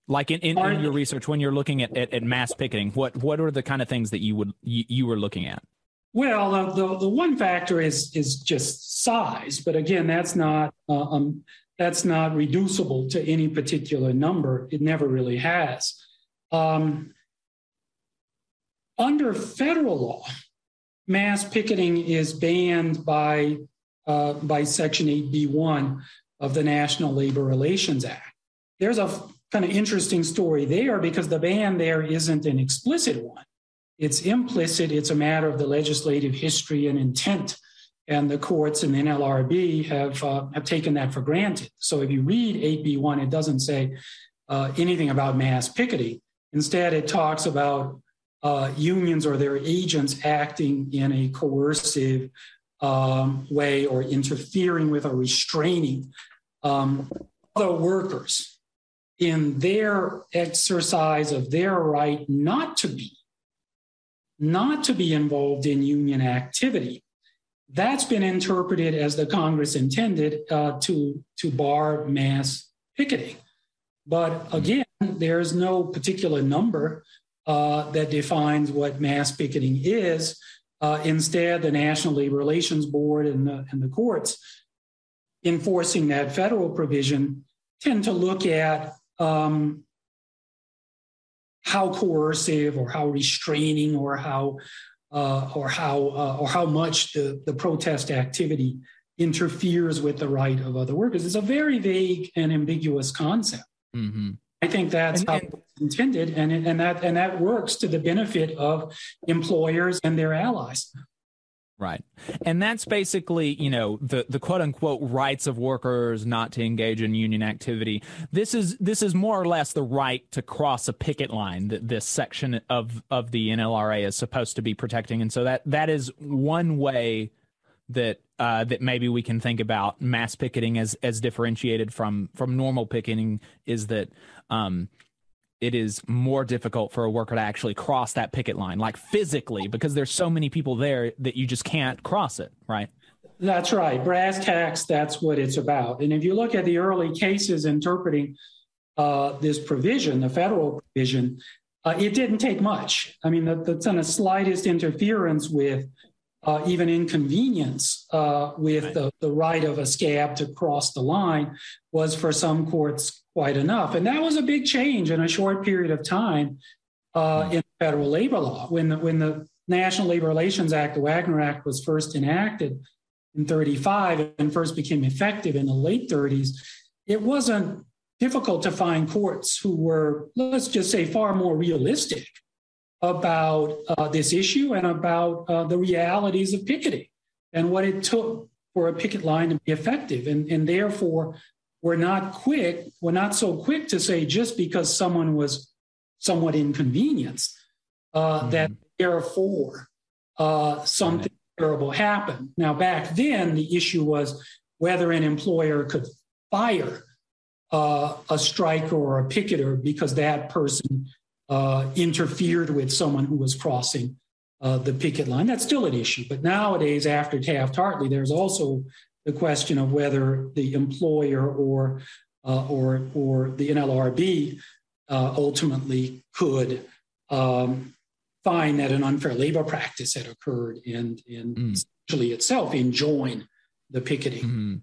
Like in, in, in your research, when you're looking at, at, at, mass picketing, what what are the kind of things that you would you, you were looking at? Well, uh, the the one factor is is just size, but again, that's not uh, um, that's not reducible to any particular number. It never really has. Um, under federal law, mass picketing is banned by, uh, by Section 8B1 of the National Labor Relations Act. There's a kind of interesting story there because the ban there isn't an explicit one. It's implicit, it's a matter of the legislative history and intent. And the courts and the NLRB have, uh, have taken that for granted. So if you read 8B1, it doesn't say uh, anything about mass picketing. Instead, it talks about uh, unions or their agents acting in a coercive um, way or interfering with or restraining um, other workers in their exercise of their right not to be not to be involved in union activity that's been interpreted as the congress intended uh, to to bar mass picketing but again there's no particular number uh, that defines what mass picketing is. Uh, instead, the National Labor Relations Board and the, and the courts enforcing that federal provision tend to look at um, how coercive or how restraining or how uh, or how uh, or how much the, the protest activity interferes with the right of other workers. It's a very vague and ambiguous concept. Mm-hmm. I think that's and, how and, it's intended, and and that and that works to the benefit of employers and their allies. Right. And that's basically, you know, the, the quote unquote rights of workers not to engage in union activity. This is this is more or less the right to cross a picket line that this section of, of the NLRA is supposed to be protecting. And so that that is one way that uh, that maybe we can think about mass picketing as as differentiated from from normal picketing is that um, it is more difficult for a worker to actually cross that picket line, like physically, because there's so many people there that you just can't cross it, right? That's right. Brass tacks, that's what it's about. And if you look at the early cases interpreting uh, this provision, the federal provision, uh, it didn't take much. I mean, the, the kind of slightest interference with uh, even inconvenience uh, with right. the, the right of a scab to cross the line was for some courts quite enough. And that was a big change in a short period of time uh, in federal labor law. When the, when the National Labor Relations Act, the Wagner Act, was first enacted in 35 and first became effective in the late 30s, it wasn't difficult to find courts who were, let's just say, far more realistic about uh, this issue and about uh, the realities of picketing and what it took for a picket line to be effective. And, and therefore, we're not quick, we're not so quick to say just because someone was somewhat inconvenienced uh, mm-hmm. that therefore uh, something terrible happened. Now, back then, the issue was whether an employer could fire uh, a striker or a picketer because that person uh, interfered with someone who was crossing uh, the picket line. That's still an issue. But nowadays, after Taft Hartley, there's also the question of whether the employer or uh, or or the NLRB uh, ultimately could um, find that an unfair labor practice had occurred and and mm. essentially itself enjoin the picketing. Mm-hmm.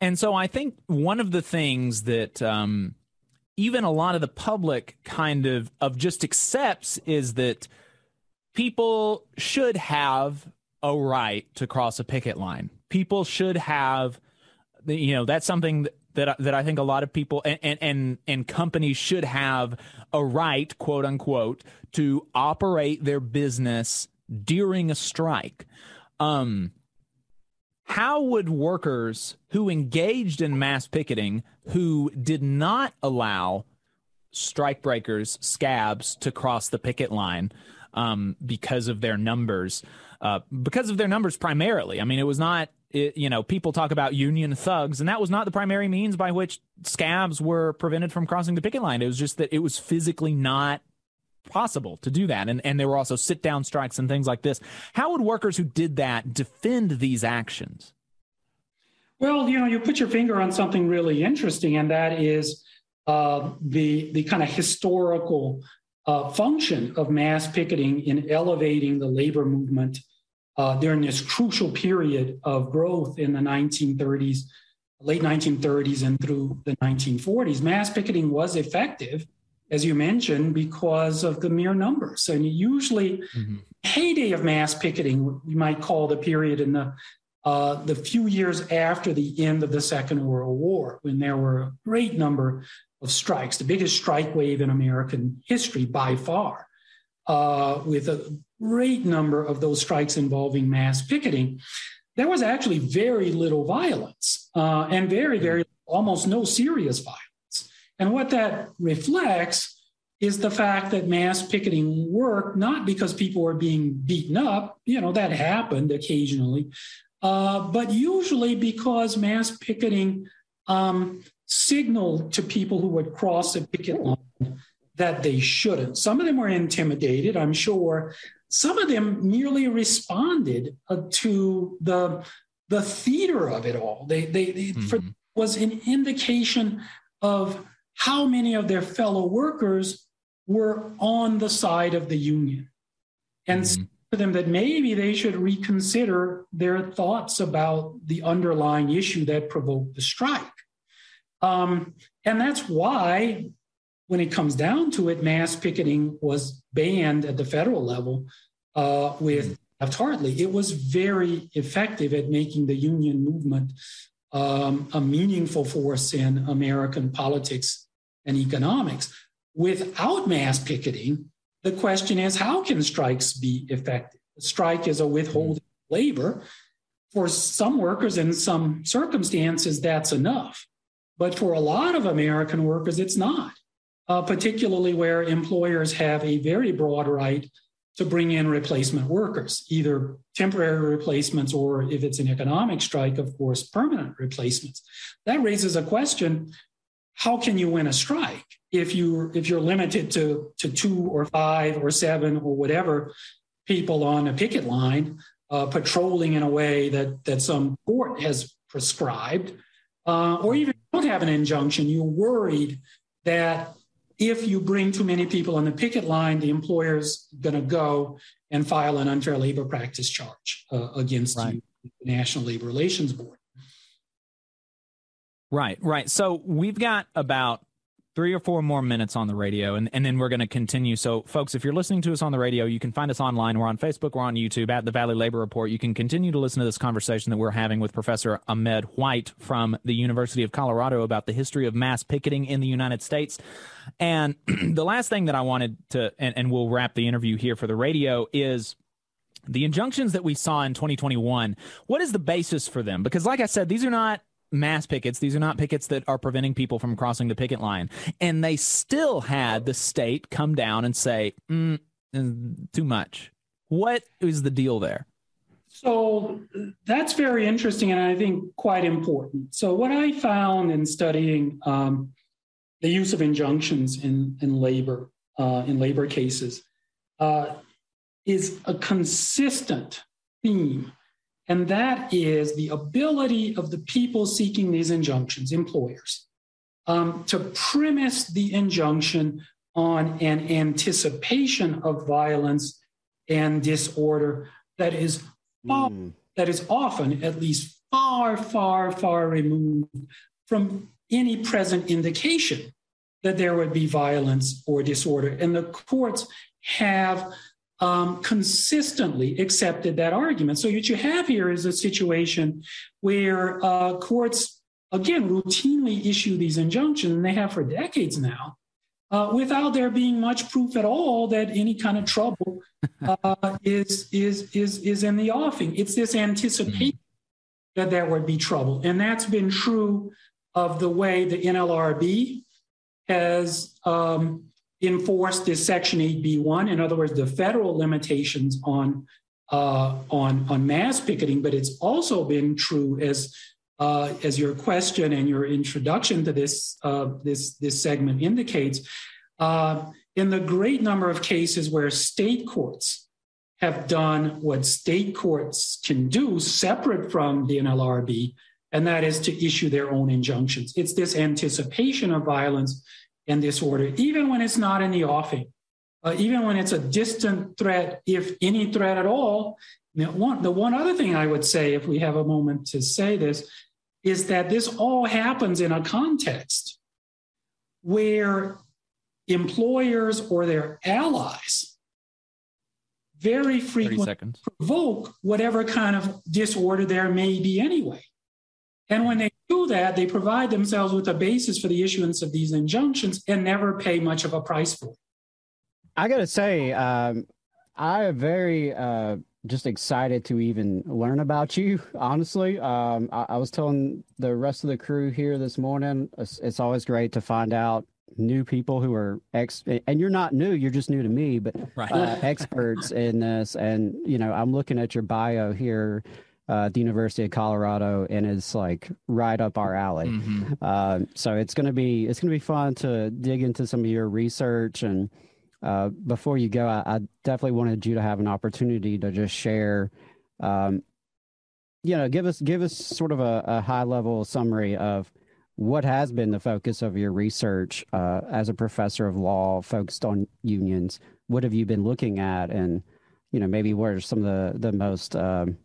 And so I think one of the things that um, even a lot of the public kind of of just accepts is that people should have a right to cross a picket line. People should have, you know, that's something that that I think a lot of people and and and companies should have a right, quote unquote, to operate their business during a strike. Um, how would workers who engaged in mass picketing, who did not allow strikebreakers, scabs, to cross the picket line um, because of their numbers, uh, because of their numbers primarily. I mean, it was not, it, you know, people talk about union thugs, and that was not the primary means by which scabs were prevented from crossing the picket line. It was just that it was physically not possible to do that. And, and there were also sit down strikes and things like this. How would workers who did that defend these actions? Well, you know, you put your finger on something really interesting, and that is uh, the, the kind of historical uh, function of mass picketing in elevating the labor movement uh, during this crucial period of growth in the 1930s, late 1930s, and through the 1940s. Mass picketing was effective as you mentioned, because of the mere numbers. And usually, mm-hmm. heyday of mass picketing, you might call the period in the uh, the few years after the end of the Second World War, when there were a great number of strikes, the biggest strike wave in American history by far, uh, with a great number of those strikes involving mass picketing. There was actually very little violence uh, and very, very almost no serious violence. And what that reflects is the fact that mass picketing worked not because people were being beaten up, you know, that happened occasionally, uh, but usually because mass picketing um, signaled to people who would cross a picket line that they shouldn't. Some of them were intimidated, I'm sure. Some of them merely responded uh, to the the theater of it all. They they, they mm-hmm. for, was an indication of how many of their fellow workers were on the side of the union and mm-hmm. to them that maybe they should reconsider their thoughts about the underlying issue that provoked the strike. Um, and that's why, when it comes down to it, mass picketing was banned at the federal level uh, with mm-hmm. Hartley. It was very effective at making the union movement um, a meaningful force in American politics and economics. Without mass picketing, the question is how can strikes be effective? A strike is a withholding of labor. For some workers in some circumstances, that's enough. But for a lot of American workers, it's not, uh, particularly where employers have a very broad right to bring in replacement workers, either temporary replacements or if it's an economic strike, of course, permanent replacements. That raises a question how can you win a strike if you if you're limited to to two or five or seven or whatever people on a picket line uh, patrolling in a way that that some court has prescribed, uh, or even don't have an injunction, you're worried that if you bring too many people on the picket line, the employer's going to go and file an unfair labor practice charge uh, against right. you, the National Labor Relations Board. Right, right. So we've got about three or four more minutes on the radio, and, and then we're going to continue. So, folks, if you're listening to us on the radio, you can find us online. We're on Facebook, we're on YouTube at the Valley Labor Report. You can continue to listen to this conversation that we're having with Professor Ahmed White from the University of Colorado about the history of mass picketing in the United States. And the last thing that I wanted to, and, and we'll wrap the interview here for the radio, is the injunctions that we saw in 2021. What is the basis for them? Because, like I said, these are not mass pickets. These are not pickets that are preventing people from crossing the picket line. And they still had the state come down and say, mm, too much. What is the deal there? So that's very interesting and I think quite important. So, what I found in studying um, the use of injunctions in, in labor, uh, in labor cases, uh, is a consistent theme and that is the ability of the people seeking these injunctions, employers, um, to premise the injunction on an anticipation of violence and disorder that is far, mm. that is often at least far, far, far removed from any present indication that there would be violence or disorder. And the courts have um, consistently accepted that argument. So what you have here is a situation where uh, courts, again, routinely issue these injunctions, and they have for decades now, uh, without there being much proof at all that any kind of trouble uh, is is is is in the offing. It's this anticipation that there would be trouble, and that's been true of the way the NLRB has. Um, enforced this Section 8B1. In other words, the federal limitations on uh, on on mass picketing, but it's also been true as uh, as your question and your introduction to this uh, this this segment indicates. Uh, in the great number of cases where state courts have done what state courts can do separate from the NLRB, and that is to issue their own injunctions. It's this anticipation of violence and disorder, even when it's not in the offing, uh, even when it's a distant threat, if any threat at all. One, the one other thing I would say, if we have a moment to say this, is that this all happens in a context where employers or their allies very frequently provoke whatever kind of disorder there may be anyway. And when they do that, they provide themselves with a basis for the issuance of these injunctions and never pay much of a price for it. I got to say, um, I am very uh, just excited to even learn about you, honestly. Um, I, I, was telling the rest of the crew here this morning, it's, it's always great to find out new people who are ex and you're not new you're just new to me but right. uh, experts in this and you know i'm looking at your bio here uh, at the University of Colorado, and it's like right up our alley. Mm-hmm. Uh, so it's gonna be it's gonna be fun to dig into some of your research. And uh, before you go, I, I, definitely wanted you to have an opportunity to just share. Um, you know, give us give us sort of a, a, high level summary of what has been the focus of your research uh, as a professor of law focused on unions. What have you been looking at, and you know, maybe what are some of the the most um,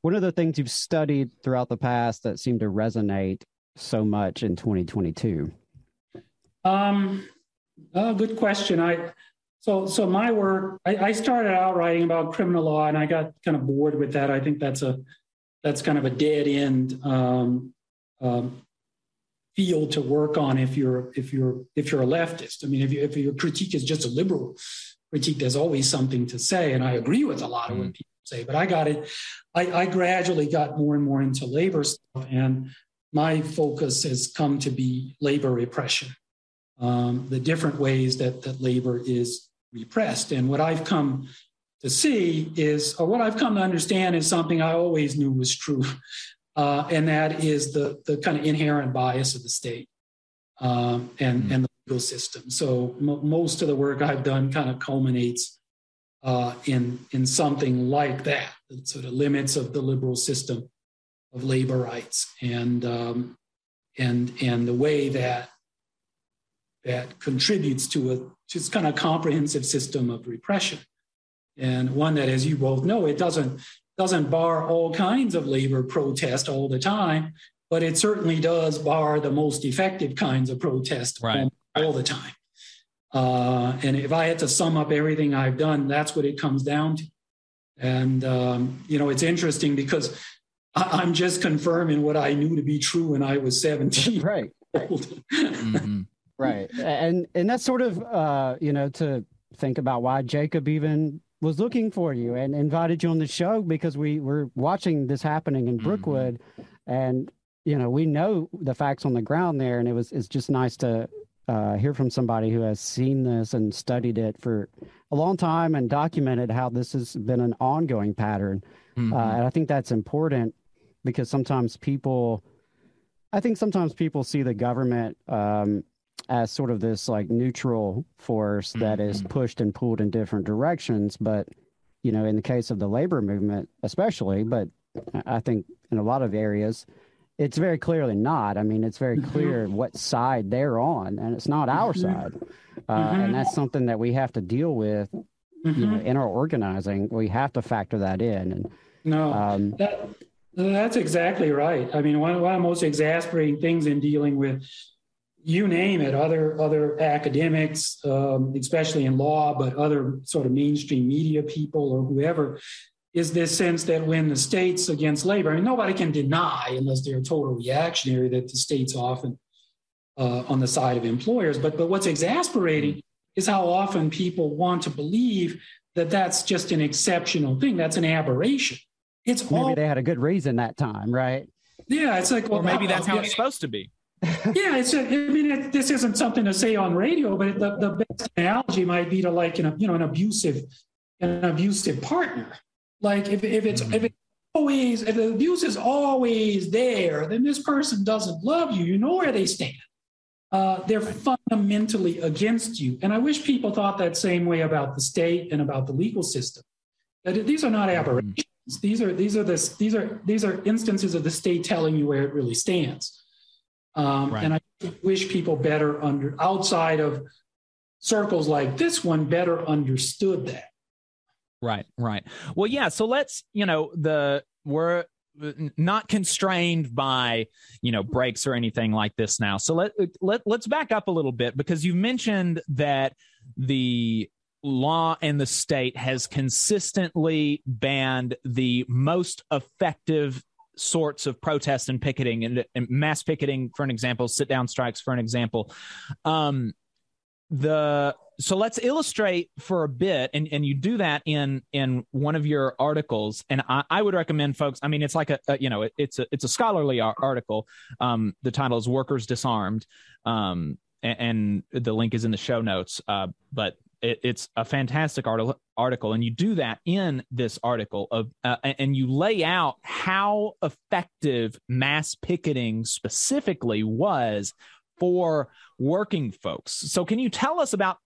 what of the things you've studied throughout the past that seem to resonate so much in 2022? Um, oh, good question. I so so my work. I, I, started out writing about criminal law, and I got kind of bored with that. I think that's a that's kind of a dead end um, um, field to work on if you're if you're if you're a leftist. I mean, if you, if your critique is just a liberal critique, there's always something to say, and I agree with a lot of what people say. But I got it. I, I gradually got more and more into labor stuff, and my focus has come to be labor repression, um, the different ways that, that labor is repressed. And what I've come to see is, or what I've come to understand is something I always knew was true, uh, and that is the, the kind of inherent bias of the state um, and, mm-hmm. and the legal system. So m- most of the work I've done kind of culminates uh, in in something like that, the sort of limits of the liberal system of labor rights, and um, and and the way that that contributes to a just kind of comprehensive system of repression, and one that, as you both know, it doesn't doesn't bar all kinds of labor protest all the time. But it certainly does bar the most effective kinds of protest Right. all the time. Uh, and if I had to sum up everything I've done, that's what it comes down to. And, um, you know, it's interesting because I- I'm just confirming what I knew to be true when I was 17. Right. Mm-hmm. right and and that's sort of uh you know to think about why jacob even was looking for you and invited you on the show because we were watching this happening in brookwood and you know we know the facts on the ground there and it was it's just nice to uh, hear from somebody who has seen this and studied it for a long time and documented how this has been an ongoing pattern. Uh, and i think that's important because sometimes people I think sometimes people see the government um, as sort of this like neutral force that is pushed and pulled in different directions. But, you know, in the case of the labor movement, especially, but I think in a lot of areas, it's very clearly not. I mean, it's very clear what side they're on, and it's not our Mhm. side. Uh, Mhm. And that's something that we have to deal with, you know, Mhm. in our organizing. We have to factor that in. And No, Um, that, that's exactly right. I mean, one, one of the most exasperating things in dealing with, you name it, other other academics, um, especially in law, but other sort of mainstream media people or whoever, is this sense that when the states against labor, I mean, nobody can deny, unless they're a total reactionary, that the states often uh, on the side of employers. But but what's exasperating is how often people want to believe that that's just an exceptional thing. That's an aberration. It's maybe all they had a good reason that time, right? yeah. It's like Or maybe that's how yeah, it's supposed to be. yeah, it's. A, I mean, it, this isn't something to say on radio, but the, the best analogy might be to like you know, you know, an abusive, an abusive partner. Like if, if it's if it's always if the abuse is always there, then this person doesn't love you. You know where they stand. Uh, they're fundamentally against you. And I wish people thought that same way about the state and about the legal system. That these are not aberrations. These are these are this these are these are instances of the state telling you where it really stands. Um, Right. And I wish people better under outside of circles like this one better understood that. Right, right. Well, yeah. So let's, you know, the we're not constrained by you know breaks or anything like this now. So let let let's back up a little bit because you mentioned that the law and the state has consistently banned the most effective sorts of protest and picketing and, and mass picketing for an example sit down strikes for an example um the so let's illustrate for a bit and, and you do that in in one of your articles and i, I would recommend folks i mean it's like a, a you know it, it's a it's a scholarly ar- article um the title is workers disarmed um and, and the link is in the show notes uh but it, it's a fantastic article article and you do that in this article of uh, and you lay out how effective mass picketing specifically was for working folks. So, can you tell us about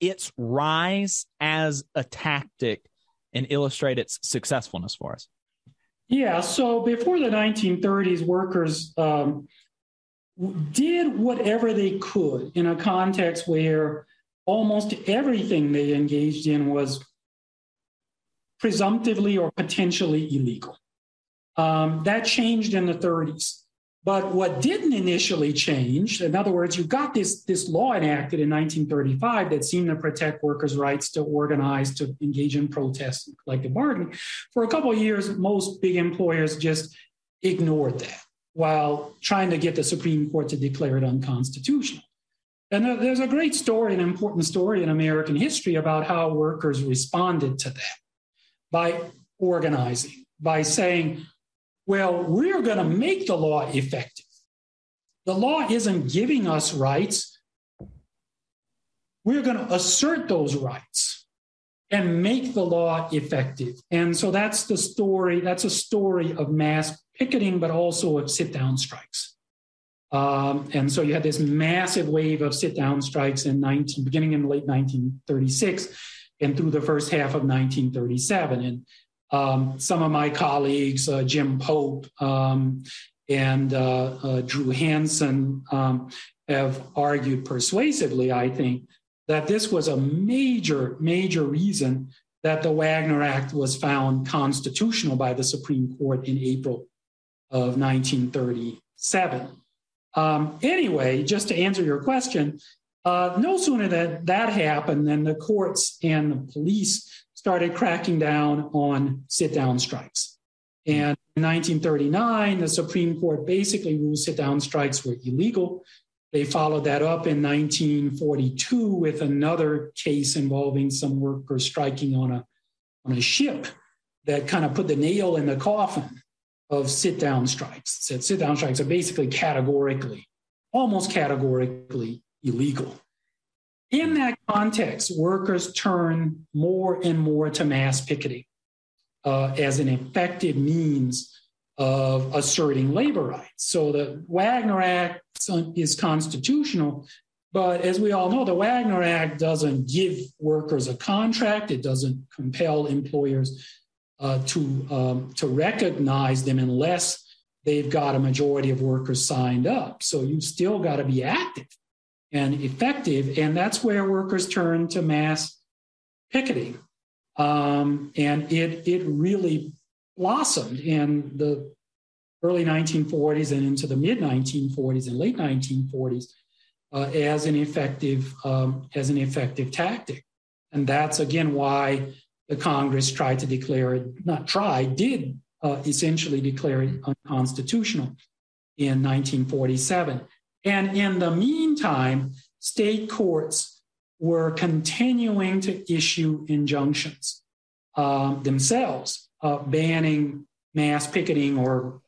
its rise as a tactic and illustrate its successfulness for us? Yeah, so before the 1930s, workers um, did whatever they could in a context where almost everything they engaged in was presumptively or potentially illegal. Um, that changed in the 30s. But what didn't initially change, in other words, you got this, this law enacted in 1935 that seemed to protect workers' rights to organize, to engage in protests, and collective bargaining. For a couple of years, most big employers just ignored that while trying to get the Supreme Court to declare it unconstitutional. And there's a great story, an important story in American history about how workers responded to that by organizing, by saying, well, we're going to make the law effective. The law isn't giving us rights. We're going to assert those rights and make the law effective. And so that's the story. That's a story of mass picketing, but also of sit down strikes. Um, and so you had this massive wave of sit down strikes in 19, beginning in late 1936 and through the first half of 1937. And um, some of my colleagues, uh, Jim Pope um, and uh, uh, Drew Hansen, um, have argued persuasively, I think, that this was a major, major reason that the Wagner Act was found constitutional by the Supreme Court in April of 1937. Um, anyway, just to answer your question, uh, no sooner that that happened than the courts and the police started cracking down on sit down strikes. And in 1939, the Supreme Court basically ruled sit down strikes were illegal. They followed that up in 1942 with another case involving some workers striking on a, on a ship that kind of put the nail in the coffin of sit down strikes. Said sit down strikes are basically categorically, almost categorically illegal. In that context, workers turn more and more to mass picketing uh, as an effective means of asserting labor rights. So the Wagner Act is constitutional, but as we all know, the Wagner Act doesn't give workers a contract, it doesn't compel employers uh, to, um, to recognize them unless they've got a majority of workers signed up. So you still got to be active and effective. And that's where workers turn to mass picketing. Um, and it, it really blossomed in the early 1940s and into the mid 1940s and late 1940s uh, as an effective um, as an effective tactic. And that's again why the Congress tried to declare it, not try, did uh, essentially declare it unconstitutional in 1947. And in the meantime, state courts were continuing to issue injunctions uh, themselves, uh, banning mass picketing or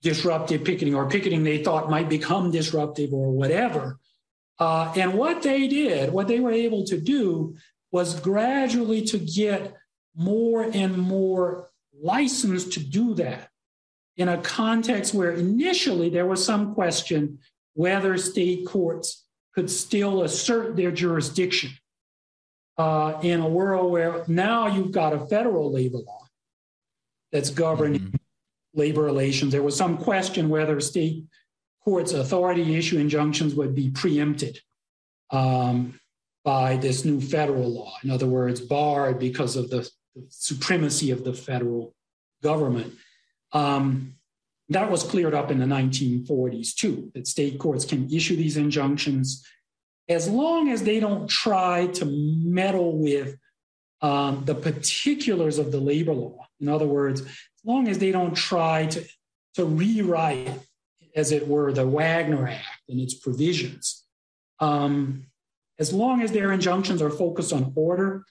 disruptive picketing or picketing they thought might become disruptive or whatever. Uh, and what they did, what they were able to do was gradually to get more and more license to do that in a context where initially there was some question whether state courts could still assert their jurisdiction uh, in a world where now you've got a federal labor law that's governing mm-hmm. labor relations. There was some question whether state courts' authority to issue injunctions would be preempted. Um, by this new federal law. In other words, barred because of the, the supremacy of the federal government. Um, that was cleared up in the 1940s too, that state courts can issue these injunctions as long as they don't try to meddle with um, the particulars of the labor law. In other words, as long as they don't try to, to rewrite, as it were, the Wagner Act and its provisions. Um, as long as their injunctions are focused on order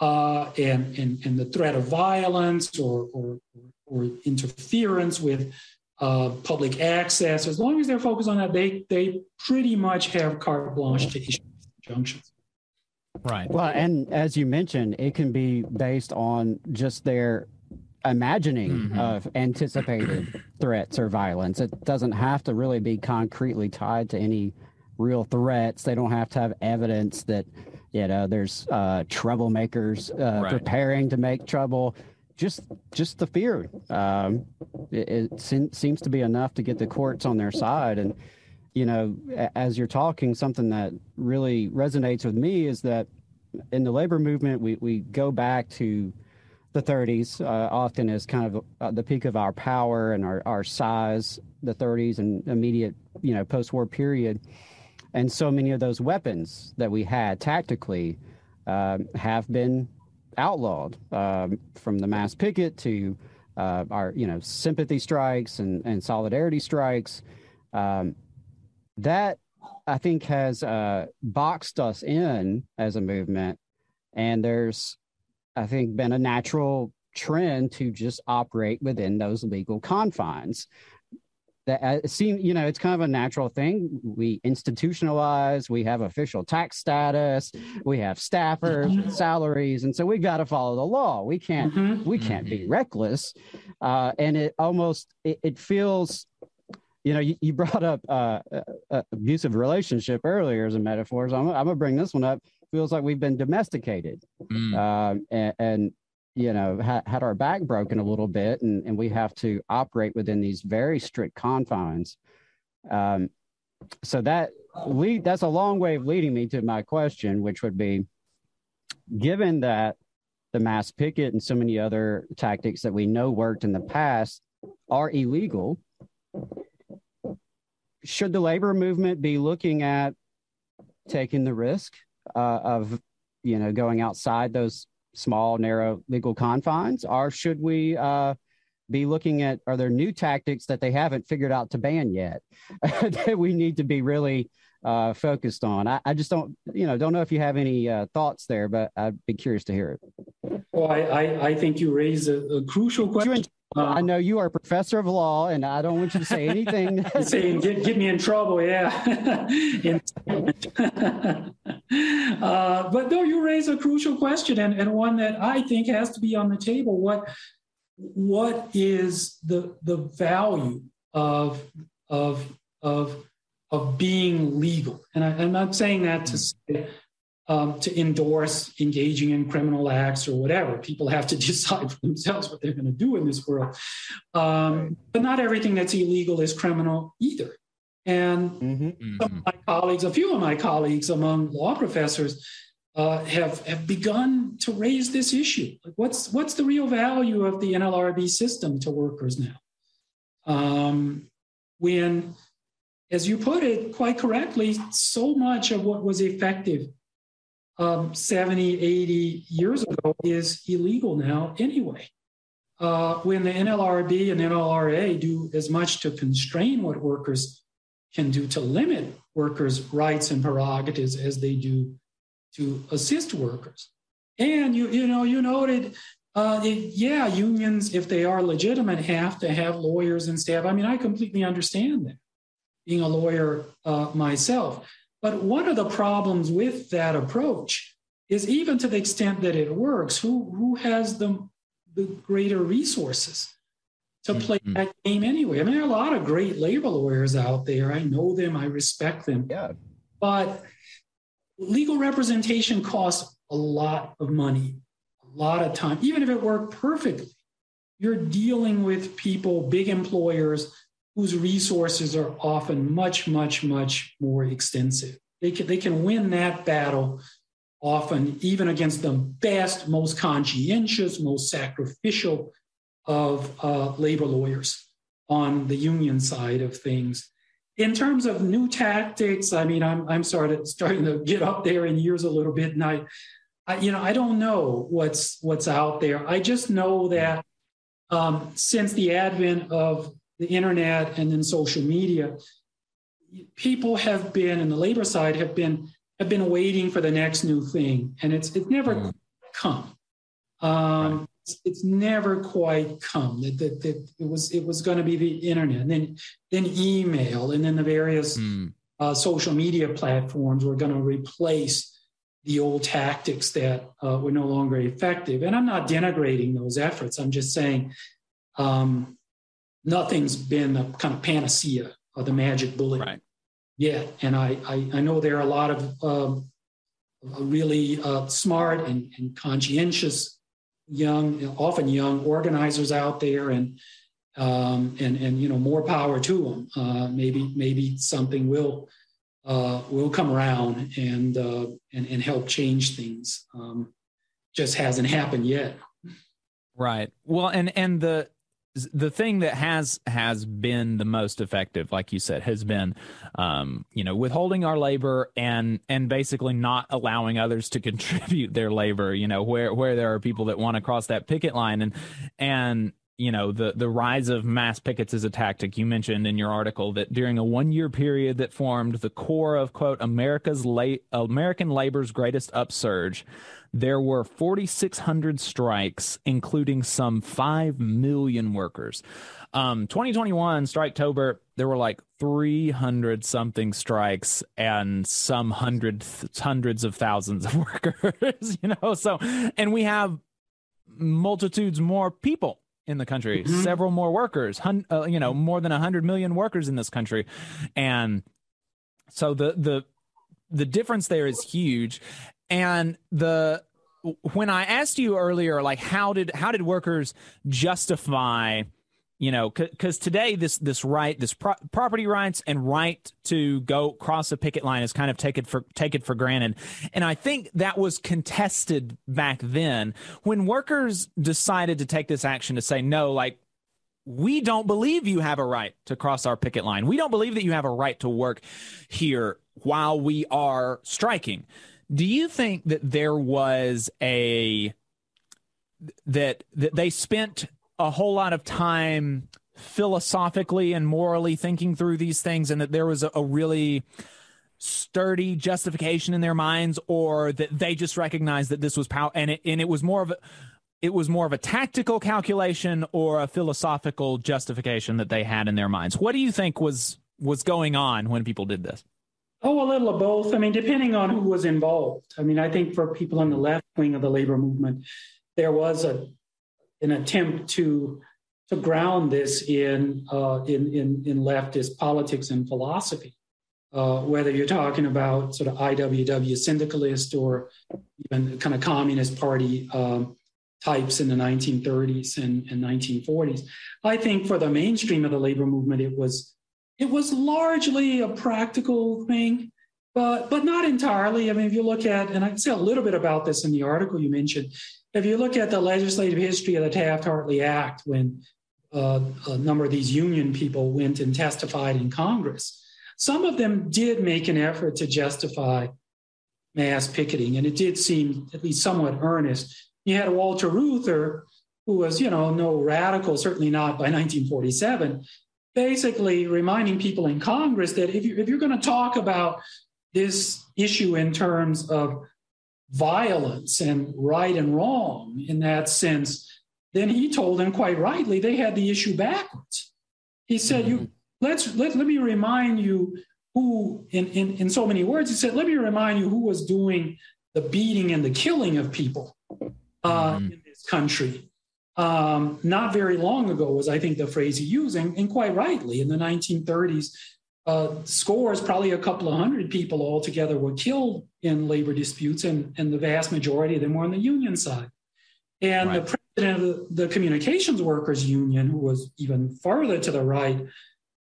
uh, and, and, and the threat of violence or, or, or interference with uh, public access, as long as they're focused on that, they, they pretty much have carte blanche to issue injunctions. Right. Well, and as you mentioned, it can be based on just their imagining mm-hmm. of anticipated threats or violence. It doesn't have to really be concretely tied to any real threats. They don't have to have evidence that you know there's uh, troublemakers uh, right. preparing to make trouble. Just just the fear. Um, it, it se- seems to be enough to get the courts on their side. And you know, as you're talking, something that really resonates with me is that in the labor movement, we we go back to the 30s uh, often as kind of uh, the peak of our power and our, our size the 30s and immediate you know post-war period and so many of those weapons that we had tactically um, have been outlawed, um, from the mass picket to uh, our you know sympathy strikes and, and solidarity strikes. Um, that I think has uh, boxed us in as a movement, and there's I think been a natural trend to just operate within those legal confines that uh, it seems you know it's kind of a natural thing we institutionalize we have official tax status we have staffers mm-hmm. salaries and so we got to follow the law we can't mm-hmm. we can't be mm-hmm. reckless uh, and it almost it, it feels you know you, you brought up uh, uh, uh abusive relationship earlier as a metaphor so I'm, I'm, gonna bring this one up feels like we've been domesticated mm. Um, and, and you know ha- had our back broken a little bit and, and we have to operate within these very strict confines. Um, so that lead that's a long way of leading me to my question which would be given that the mass picket and so many other tactics that we know worked in the past are illegal should the labor movement be looking at taking the risk uh, of, you know, going outside those small, narrow legal confines, or should we uh, be looking at are there new tactics that they haven't figured out to ban yet that we need to be really uh, focused on? I, I, just don't, you know, don't know if you have any uh, thoughts there, but I'd be curious to hear it. Well, I, I, I think you raise a, a crucial question. I know you are a professor of law, and I don't want you to say anything. saying get, get me in trouble, yeah. uh, but no, you raise a crucial question, and, and one that I think has to be on the table. What what is the the value of of of of being legal? And I, am not saying that to say um, to endorse engaging in criminal acts or whatever. People have to decide for themselves what they're going to do in this world. Um, but not everything that's illegal is criminal either. And mm-hmm. some of my colleagues, a few of my colleagues among law professors, uh, have have begun to raise this issue. Like, what's what's the real value of the NLRB system to workers now? Um, when, as you put it quite correctly, so much of what was effective um, 70, 80 years ago is illegal now anyway. Uh, when the NLRB and NLRA do as much to constrain what workers can do to limit workers' rights and prerogatives as they do to assist workers. And you, you know, you noted, uh, it, yeah, unions, if they are legitimate, have to have lawyers and staff. I mean, I completely understand that, being a lawyer uh, myself. But one of the problems with that approach is even to the extent that it works, who, who has the, the greater resources to play mm-hmm. that game anyway? I mean, there are a lot of great labor lawyers out there. I know them, I respect them. Yeah. But legal representation costs a lot of money, a lot of time. Even if it worked perfectly, you're dealing with people, big employers whose resources are often much, much, much more extensive. They can, they can win that battle often even against the best, most conscientious, most sacrificial of uh, labor lawyers on the union side of things. In terms of new tactics, I mean, I'm, I'm started, starting to get up there in years a little bit, and I, I you know, I don't know what's what's out there. I just know that um, since the advent of the internet and then social media, people have been, and the labor side have been, have been waiting for the next new thing, and it's it's never mm. come. Um, right. it's, it's, never quite come. That, that, that it was it was going to be the internet, and then then email, and then the various mm. uh, social media platforms were going to replace the old tactics that uh, were no longer effective. And I'm not denigrating those efforts. I'm just saying um, nothing's been a kind of panacea or the magic bullet right. yet. And I, I, I, know there are a lot of um, really uh, smart and, and, conscientious young, often young organizers out there, and um, and and you know more power to them. Uh, maybe maybe something will uh, will come around and uh, and and help change things. Um, just hasn't happened yet. Right. Well, and and the the thing that has has been the most effective like you said has been um, you know withholding our labor and and basically not allowing others to contribute their labor you know where where there are people that want to cross that picket line. And and you know the the rise of mass pickets is a tactic you mentioned in your article that during a one year period that formed the core of quote america's late american labor's greatest upsurge there were 4,600 strikes, including some 5 million workers. Um, 2021, Striketober, there were like 300 something strikes and some hundreds, hundreds of thousands of workers, you know? So, and we have multitudes more people in the country, mm-hmm. several more workers, hun- uh, you know, more than 100 million workers in this country. And so the, the, the difference there is huge and the when I asked you earlier, like how did how did workers justify, you know, because today this this right, this pro- property rights and right to go cross a picket line is kind of taken for taken for granted, and I think that was contested back then when workers decided to take this action to say no, like we don't believe you have a right to cross our picket line. We don't believe that you have a right to work here while we are striking. Do you think that there was a that that they spent a whole lot of time philosophically and morally thinking through these things and that there was a, a really sturdy justification in their minds or that they just recognized that this was power and it, and it was more of a it was more of a tactical calculation or a philosophical justification that they had in their minds? What do you think was was going on when people did this Oh, a little of both. I mean, depending on who was involved. I mean, I think for people on the left wing of the labor movement, there was a an attempt to to ground this in uh, in, in in leftist politics and philosophy. Uh, whether you're talking about sort of IWW syndicalist or even kind of communist party um, types in the 1930s and, and 1940s, I think for the mainstream of the labor movement, it was it was largely a practical thing, but but not entirely. I mean, if you look at, and I can say a little bit about this in the article you mentioned, if you look at the legislative history of the Taft-Hartley Act, when uh, a number of these union people went and testified in Congress, some of them did make an effort to justify mass picketing, and it did seem at least somewhat earnest. You had Walter Reuther, who was, you know, no radical, certainly not by 1947, basically reminding people in Congress that if, you, if you're going to talk about this issue in terms of violence and right and wrong in that sense, then he told them quite rightly they had the issue backwards. He said, mm-hmm. "You let's let, let me remind you who, in, in in so many words, he said, let me remind you who was doing the beating and the killing of people uh, mm-hmm. in this country um, not very long ago was i think the phrase he used and, and quite rightly in the 1930s uh, scores probably a couple of hundred people altogether were killed in labor disputes and, and the vast majority of them were on the union side and right. the president of the, the communications workers union who was even farther to the right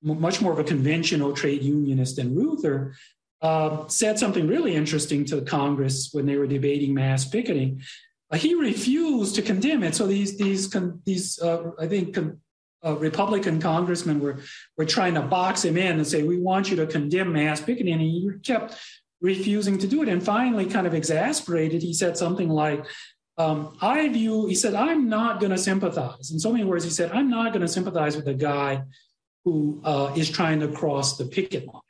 much more of a conventional trade unionist than Reuther, uh, said something really interesting to Congress when they were debating mass picketing. He refused to condemn it. So these these these uh, I think uh, Republican congressmen were were trying to box him in and say we want you to condemn mass picketing, and he kept refusing to do it. And finally, kind of exasperated, he said something like. Um, I view, he said, I'm not going to sympathize. In so many words, he said, I'm not going to sympathize with a guy who uh, is trying to cross the picket line.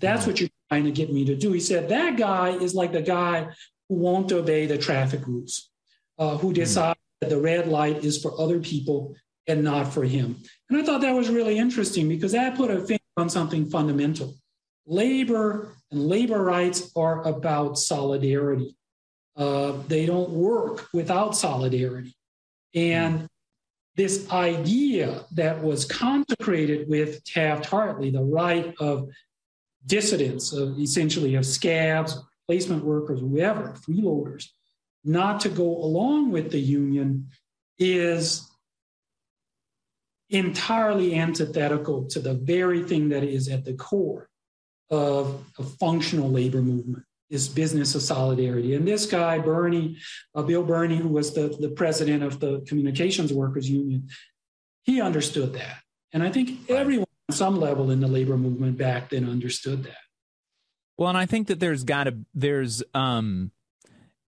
That's what you're trying to get me to do. He said, that guy is like the guy who won't obey the traffic rules, uh, who hmm. decide that the red light is for other people and not for him. And I thought that was really interesting because that put a finger on something fundamental. Labor and labor rights are about solidarity. Uh, they don't work without solidarity. And this idea that was consecrated with Taft Hartley, the right of dissidents, of essentially of scabs, placement workers, whoever, freeloaders, not to go along with the union is entirely antithetical to the very thing that is at the core of a functional labor movement is business of solidarity. And this guy, Beirne, uh, Bill Beirne, who was the, the president of the Communications Workers Union, he understood that. And I think everyone on some level in the labor movement back then understood that. Well, and I think that there's got to there's um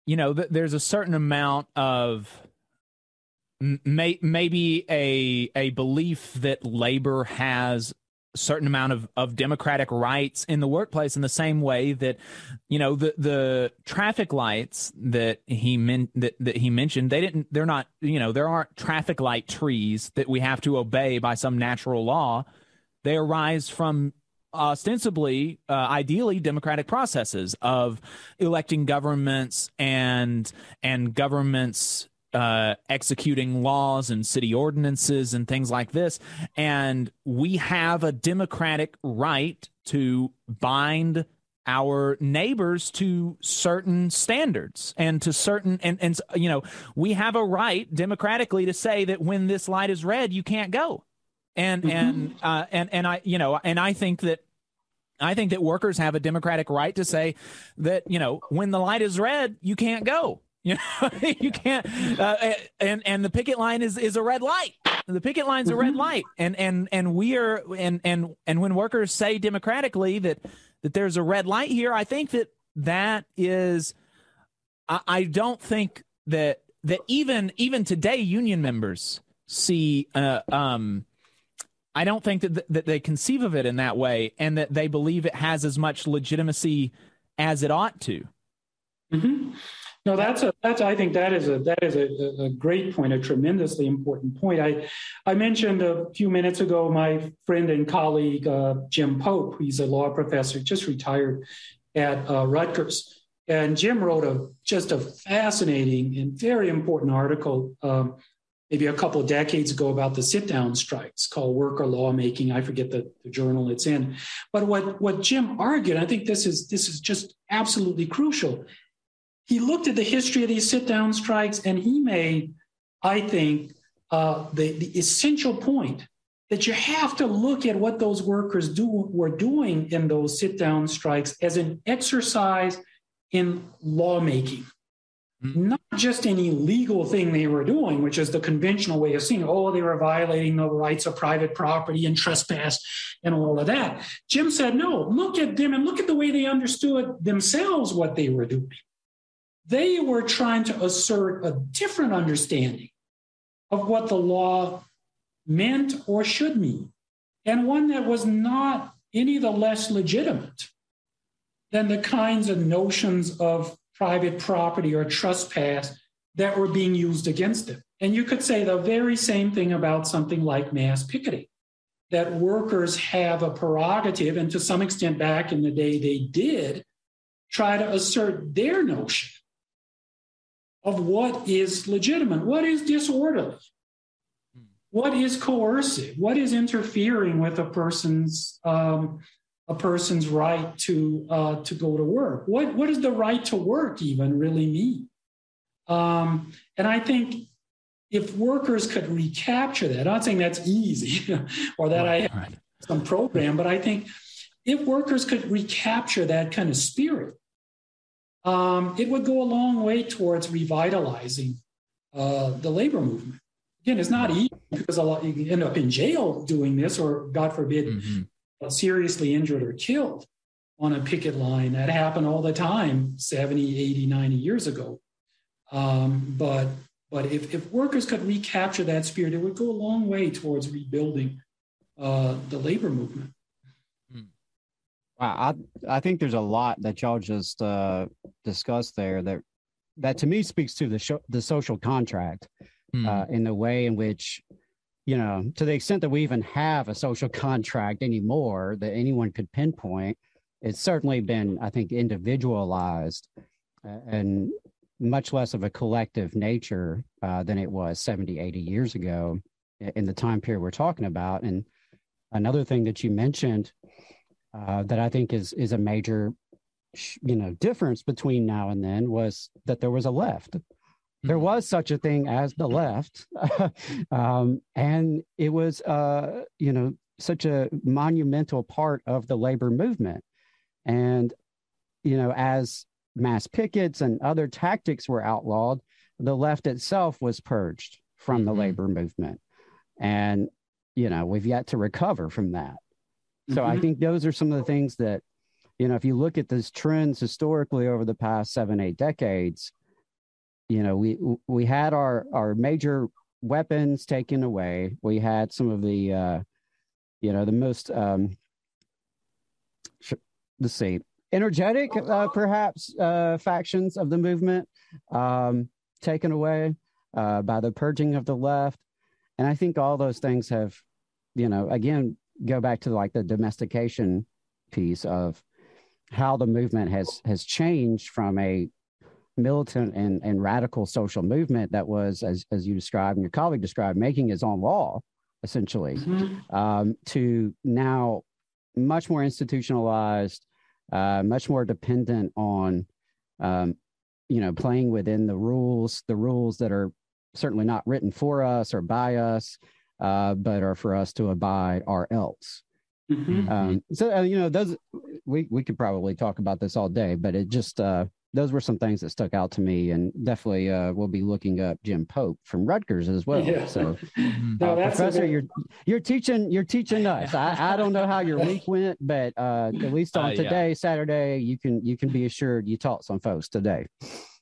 you know th- there's a certain amount of may- maybe a a belief that labor has certain amount of, of democratic rights in the workplace in the same way that you know the the traffic lights that he meant that, that he mentioned they didn't they're not you know there aren't traffic light trees that we have to obey by some natural law. They arise from ostensibly, uh, ideally, democratic processes of electing governments and and governments uh, executing laws and city ordinances and things like this. And we have a democratic right to bind our neighbors to certain standards and to certain and and you know we have a right democratically to say that when this light is red you can't go and mm-hmm. and uh, and and I you know and I think that I think that workers have a democratic right to say that you know when the light is red you can't go You know, you can't. Uh, and and the picket line is is a red light. The picket line's a red light, and and and we are and and and when workers say democratically that that there's a red light here, I think that that is. I, I don't think that that even even today union members see. Uh, um, I don't think that th- that they conceive of it in that way, and that they believe it has as much legitimacy as it ought to. Mm-hmm. No, that's a that's I think that is a that is a, a great point, a tremendously important point. I I mentioned a few minutes ago my friend and colleague uh, Jim Pope. He's a law professor, just retired at uh, Rutgers, and Jim wrote a just a fascinating and very important article. Um, maybe a couple of decades ago about the sit down strikes called worker lawmaking i forget the, the, journal it's in but what, what jim argued i think this is this is just absolutely crucial he looked at the history of these sit down strikes and he made, I think, uh, the, the essential point that you have to look at what those workers do, were doing in those sit down strikes as an exercise in lawmaking. Mm-hmm. Not just any legal thing they were doing, which is the conventional way of seeing, oh, they were violating the rights of private property and trespass and all of that. Jim said, no, look at them and look at the way they understood themselves what they were doing. They were trying to assert a different understanding of what the law meant or should mean, and one that was not any the less legitimate than the kinds of notions of private property or trespass that were being used against them. And you could say the very same thing about something like mass picketing that workers have a prerogative, and to some extent back in the day they did, try to assert their notion of what is legitimate, what is disorderly, what is coercive, what is interfering with a person's um, a person's right to uh, to go to work. What what does the right to work even really mean? Um, and I think if workers could recapture that, I'm not saying that's easy or that right, I have right. some program, but I think if workers could recapture that kind of spirit, um, it would go a long way towards revitalizing uh, the labor movement. Again, it's not easy because a lot you end up in jail doing this, or God forbid, mm-hmm. Seriously injured or killed on a picket line. That happened all the time 70, 80, 90 years ago. Um, but but if, if workers could recapture that spirit, it would go a long way towards rebuilding uh, the labor movement. Wow, I I think there's a lot that y'all just uh, discussed there that that to me speaks to the show, the social contract mm. uh, in the way in which you know to the extent that we even have a social contract anymore that anyone could pinpoint it's certainly been i think individualized and much less of a collective nature uh, than it was 70 80 years ago in the time period we're talking about and another thing that you mentioned uh, that I think is is a major, you know, difference between now and then was that there was a left. There mm-hmm. was such a thing as the left, um, and it was, uh, you know, such a monumental part of the labor movement. And, you know, as mass pickets and other tactics were outlawed, the left itself was purged from mm-hmm. the labor movement. And, you know, we've yet to recover from that. So mm-hmm. I think those are some of the things that, you know, if you look at these trends historically over the past seven, eight decades, you know, we we had our our major weapons taken away. We had some of the, uh, you know, the most, um, let's see, energetic, uh, perhaps, uh, factions of the movement um, taken away uh, by the purging of the left. And I think all those things have, you know, again, go back to like the domestication piece of how the movement has has changed from a militant and, and radical social movement that was as, as you described and your colleague described making his own law essentially mm-hmm. um, to now much more institutionalized uh, much more dependent on um, you know playing within the rules the rules that are certainly not written for us or by us uh, but are for us to abide or else. Mm-hmm. Um, so uh, you know, those we we could probably talk about this all day, but it just uh, those were some things that stuck out to me, and definitely uh, we'll be looking up Jim Pope from Rutgers as well. Yeah. So, No, uh, Professor, good- you're you're teaching you're teaching us. I, I don't know how your week went, but uh, at least on Uh, yeah. today, Saturday, you can you can be assured you taught some folks today.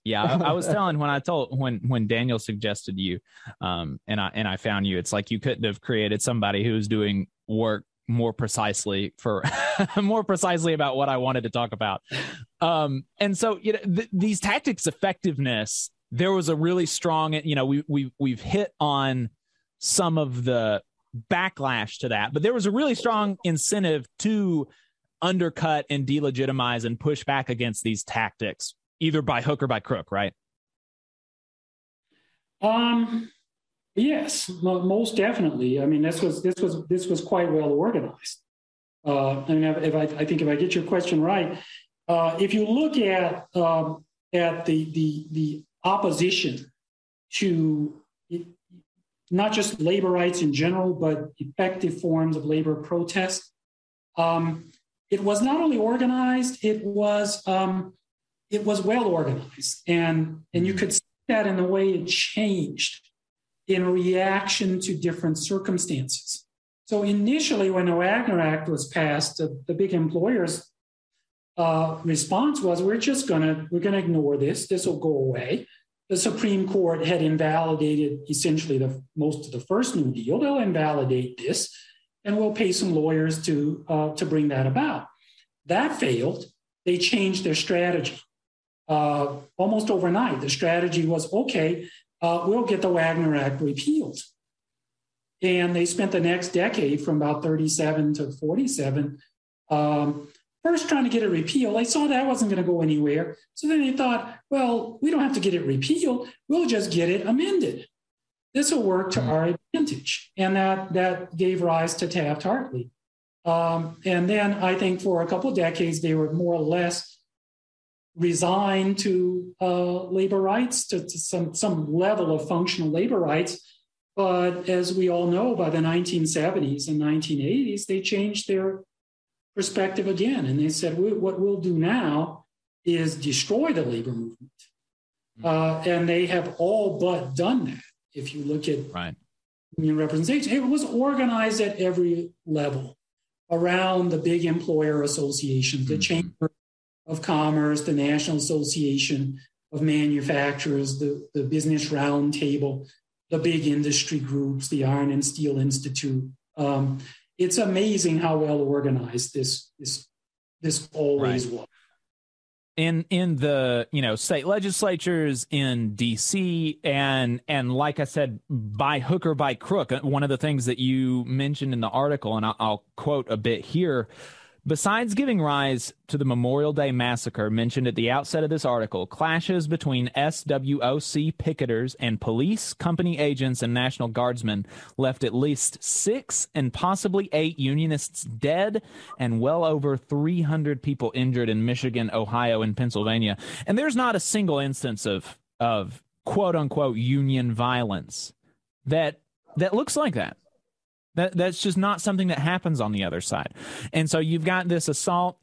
Yeah, I, I was telling when I told when when Daniel suggested you, um, and I and I found you. It's like you couldn't have created somebody who was doing work more precisely for more precisely about what I wanted to talk about. Um, and so you know th- these tactics effectiveness. There was a really strong, you know, we we we've hit on some of the backlash to that, but there was a really strong incentive to undercut and delegitimize and push back against these tactics, either by hook or by crook, right? Um, yes, most definitely. I mean, this was this was this was quite well organized. Uh, I mean, if, I, I think if I get your question right, uh, if you look at um, at the the the opposition to not just labor rights in general, but effective forms of labor protest, um, it was not only organized; it was um, it was well organized, and and you could see that in the way it changed in reaction to different circumstances. So initially, when the Wagner Act was passed, the, the big employers' uh, response was, "We're just gonna we're gonna ignore this. This will go away." The Supreme Court had invalidated essentially the most of the first New Deal. They'll invalidate this, and we'll pay some lawyers to uh, to bring that about. That failed. They changed their strategy uh, almost overnight. The strategy was okay, uh, we'll get the Wagner Act repealed. And they spent the next decade from about 37 to 47 um, first trying to get it repealed. They saw that wasn't going to go anywhere. So then they thought, well, we don't have to get it repealed. We'll just get it amended. This will work to our advantage. And that, that gave rise to Taft Hartley. Um, and then I think for a couple of decades, they were more or less resigned to uh, labor rights, to, to some, some level of functional labor rights. But as we all know, by the 1970s and 1980s, they changed their perspective again. And they said, we, what we'll do now is destroy the labor movement. Uh, and they have all but done that. If you look at right. union representation, it was organized at every level around the big employer associations, the Chamber of Commerce, the National Association of Manufacturers, the, the Business Roundtable, the big industry groups, the Iron and Steel Institute. Um, it's amazing how well organized this this this always Right. was. in in the you know state legislatures in DC and and like I said by hook or by crook uh, one of the things that you mentioned in the article and I'll, I'll quote a bit here besides giving rise to the Memorial Day massacre mentioned at the outset of this article clashes between SWOC picketers and police company agents and national guardsmen left at least 6 and possibly 8 unionists dead and well over 300 people injured in Michigan, Ohio and Pennsylvania. And there's not a single instance of of quote unquote union violence that that looks like that. That that's just not something that happens on the other side. And so you've got this assault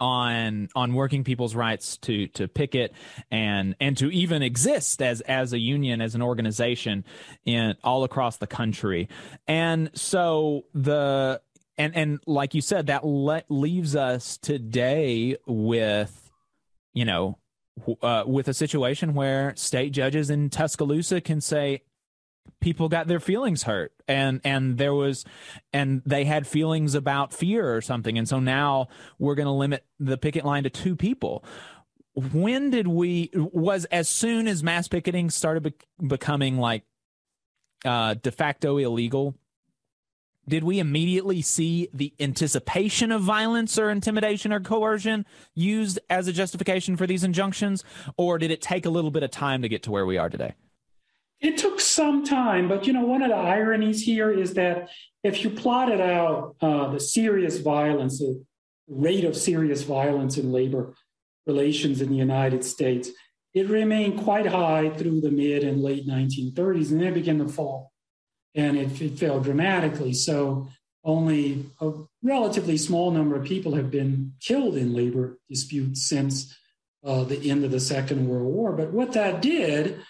on on working people's rights to to picket and and to even exist as as a union as an organization in all across the country. And so the and and like you said that le- leaves us today with you know uh, with a situation where state judges in Tuscaloosa can say people got their feelings hurt and and there was and they had feelings about fear or something. And so now we're going to limit the picket line to two people. When did we was as soon as mass picketing started bec becoming like uh de facto illegal did we immediately see the anticipation of violence or intimidation or coercion used as a justification for these injunctions? Or did it take a little bit of time to get to where we are today It took some time, but you know, one of the ironies here is that if you plotted out uh, the serious violence, the rate of serious violence in labor relations in the United States, it remained quite high through the mid and late 1930s, and then it began to fall, and it, it fell dramatically. So only a relatively small number of people have been killed in labor disputes since uh, the end of the Second World War. But what that did,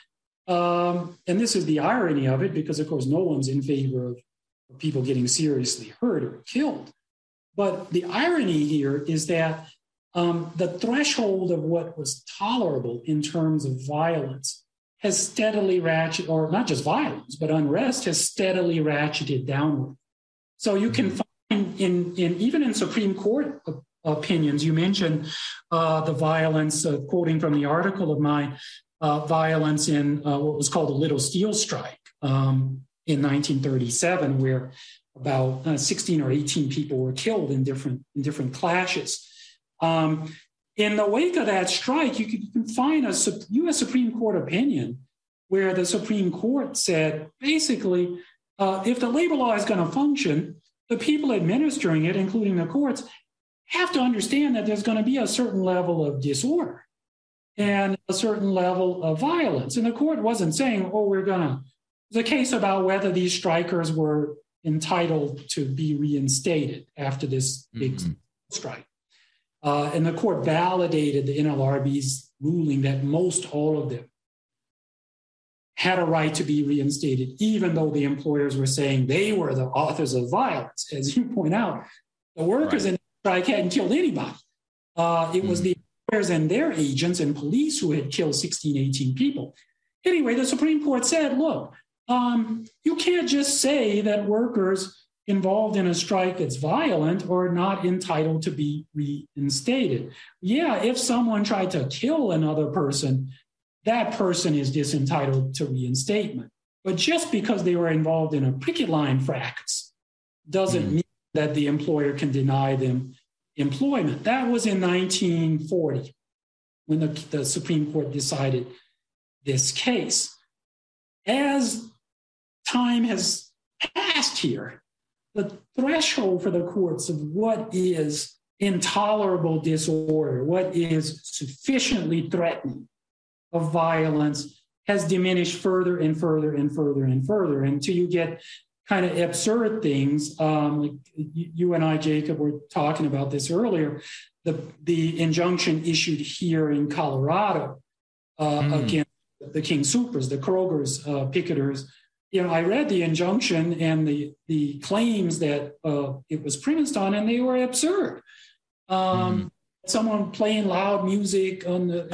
um, and this is the irony of it, because of course no one's in favor of, people getting seriously hurt or killed. But the irony here is that um, the threshold of what was tolerable in terms of violence has steadily ratcheted, or not just violence, but unrest has steadily ratcheted downward. So you can find in, in even in Supreme Court opinions, you mentioned uh, the violence, uh, quoting from the article of mine, uh, violence in uh, what was called the Little Steel Strike um, in 1937, where about uh, 16 or 18 people were killed in different in different clashes. Um, in the wake of that strike, you can, you can find a U.S. Supreme Court opinion where the Supreme Court said basically, uh, if the labor law is going to function, the people administering it, including the courts, have to understand that there's going to be a certain level of disorder and a certain level of violence. And the court wasn't saying, oh, we're going to, the case about whether these strikers were entitled to be reinstated after this big mm-hmm. strike. Uh, and the court validated the NLRB's ruling that most all of them had a right to be reinstated, even though the employers were saying they were the authors of violence. As you point out, the workers right. in the strike hadn't killed anybody. Uh, it mm was the employers and their agents and police who had killed 16, 18 people. Anyway, the Supreme Court said, look, um, you can't just say that workers involved in a strike that's violent or not entitled to be reinstated. Yeah, if someone tried to kill another person, that person is disentitled to reinstatement. But just because they were involved in a picket line fracas doesn't mm. mean that the employer can deny them employment. That was in 1940 when the, the Supreme Court decided this case. As time has passed here, the threshold for the courts of what is intolerable disorder, what is sufficiently threatening of violence has diminished further and further and further and further until you get kind of absurd things. Um, like you and I, Jacob, were talking about this earlier. The, the injunction issued here in Colorado uh, mm. against the King Soopers, the Kroger's uh, picketers, you know, I read the injunction and the the claims that uh, it was premised on, and they were absurd. Um, mm. Someone playing loud music on the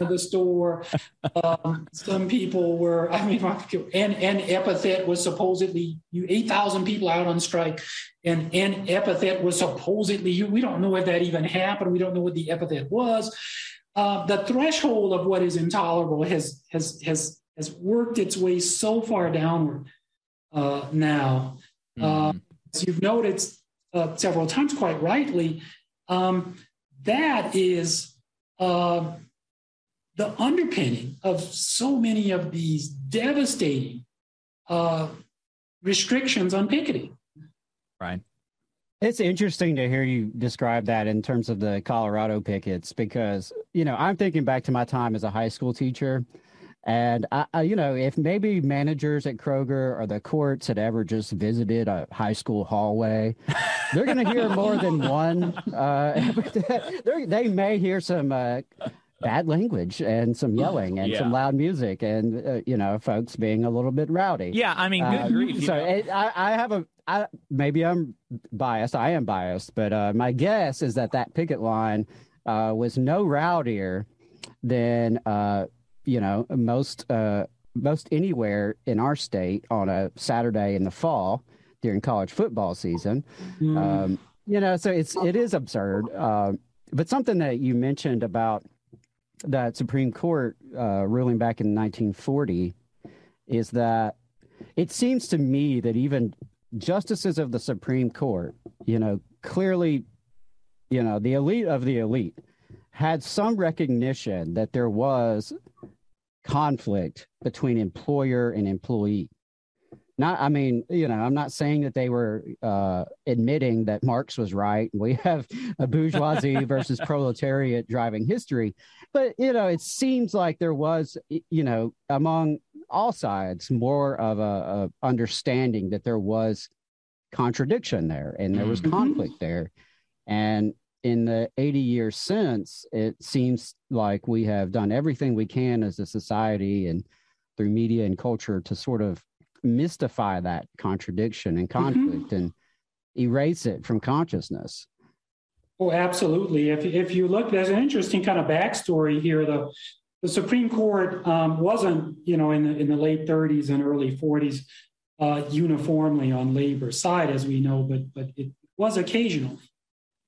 in the store. Um, some people were. I mean, an an epithet was supposedly you eight thousand people out on strike, and an epithet was supposedly you. We don't know if that even happened. We don't know what the epithet was. Uh, the threshold of what is intolerable has has has has worked its way so far downward uh, now. Mm. Uh, as you've noted uh, several times, quite rightly, um, that is uh, the underpinning of so many of these devastating uh, restrictions on picketing. Right. It's interesting to hear you describe that in terms of the Colorado pickets because, you know, I'm thinking back to my time as a high school teacher and I, I, you know, if maybe managers at Kroger or the courts had ever just visited a high school hallway, they're going to hear more than one. Uh, they may hear some uh, bad language and some yelling and yeah. some loud music and uh, you know folks being a little bit rowdy. Yeah, I mean, good uh, grief. So it, I, I have a. I, maybe I'm biased. I am biased, but uh, my guess is that that picket line uh, was no rowdier than you know most uh, most anywhere in our state on a Saturday in the fall during college football season. Mm. Um, you know, so it's it is absurd. Uh, but something that you mentioned about that Supreme Court uh, ruling back in 1940 is that it seems to me that even justices of the Supreme Court, you know, clearly, you know, the elite of the elite had some recognition that there was conflict between employer and employee. Not, I mean, you know, I'm not saying that they were uh, admitting that Marx was right. We have a bourgeoisie versus proletariat driving history, but you know, it seems like there was, you know, among all sides, more of a, a understanding that there was contradiction there and there was mm-hmm. conflict there, and in the 80 years since, it seems like we have done everything we can as a society and through media and culture to sort of mystify that contradiction and conflict and erase it from consciousness. Oh, absolutely. If, if you look, there's an interesting kind of backstory here. The, the Supreme Court um, wasn't, you know, in the, in the late 30s and early 40s uh, uniformly on labor side, as we know, but, but it was occasionally.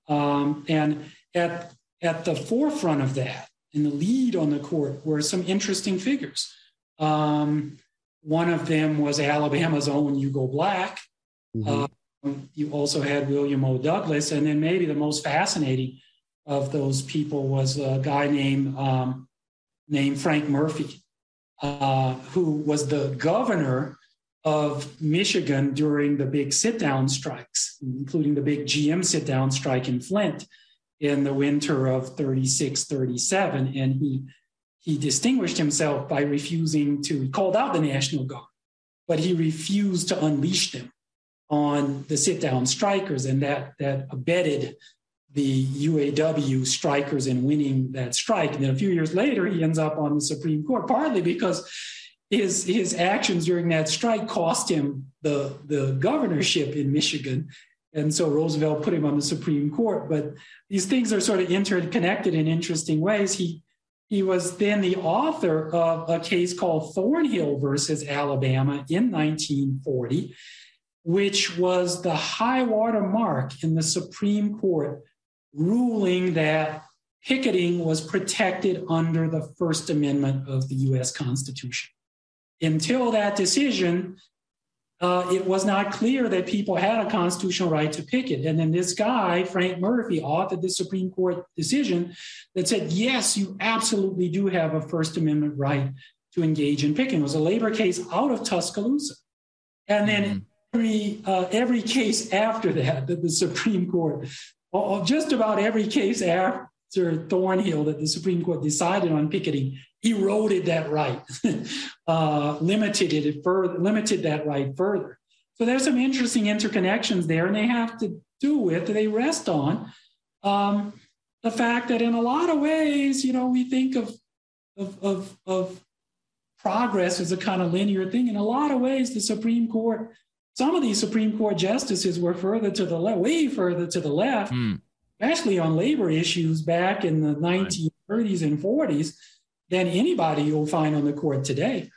Um, and at, at the forefront of that, in the lead on the court, were some interesting figures. Um, one of them was Alabama's own Hugo Black. Mm-hmm. Uh, you also had William O. Douglas, and then maybe the most fascinating of those people was a guy named um, named Frank Murphy, uh, who was the governor of Michigan during the big sit-down strikes, including the big GM sit-down strike in Flint in the winter of 36, 37, and he he distinguished himself by refusing to, he called out the National Guard, but he refused to unleash them on the sit down strikers, and that, that abetted the UAW strikers in winning that strike. And then a few years later, he ends up on the Supreme Court, partly because his, his actions during that strike cost him the, the governorship in Michigan. And so Roosevelt put him on the Supreme Court. But these things are sort of interconnected in interesting ways. He he was then the author of a case called Thornhill versus Alabama in 1940, which was the high water mark in the Supreme Court ruling that picketing was protected under the First Amendment of the US Constitution. Until that decision, uh, it was not clear that people had a constitutional right to picket. And then this guy, Frank Murphy, authored the Supreme Court decision that said, yes, you absolutely do have a First Amendment right to engage in picking. It was a labor case out of Tuscaloosa. And then mm-hmm. every, uh, every case after that, that the Supreme Court, well, just about every case after Thornhill that the Supreme Court decided on picketing eroded that right, uh, limited it further, limited that right further. So there's some interesting interconnections there, and they have to do with, they rest on um, the fact that in a lot of ways, you know, we think of, of, of, of progress as a kind of linear thing. In a lot of ways, the Supreme Court, some of these Supreme Court justices were further to the left, way further to the left, mm. Especially on labor issues back in the 1930s and 40s than anybody you'll find on the court today.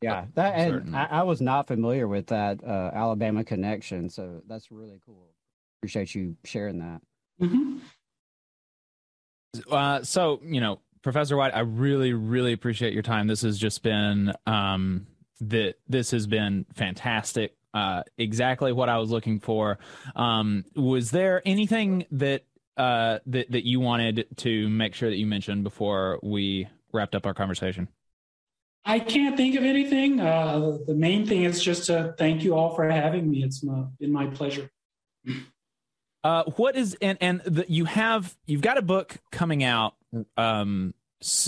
Yeah, that and I, I, was not familiar with that uh, Alabama connection, so that's really cool. Appreciate you sharing that. Mm-hmm. Uh, so you know, Professor White, I really, really appreciate your time. This has just been um, that this has been fantastic. Uh, exactly what I was looking for. Um, was there anything that uh, that that you wanted to make sure that you mentioned before we wrapped up our conversation? I can't think of anything. Uh, the main thing is just to thank you all for having me. It's my, been my pleasure. Uh, what is and and the, you have you've got a book coming out um,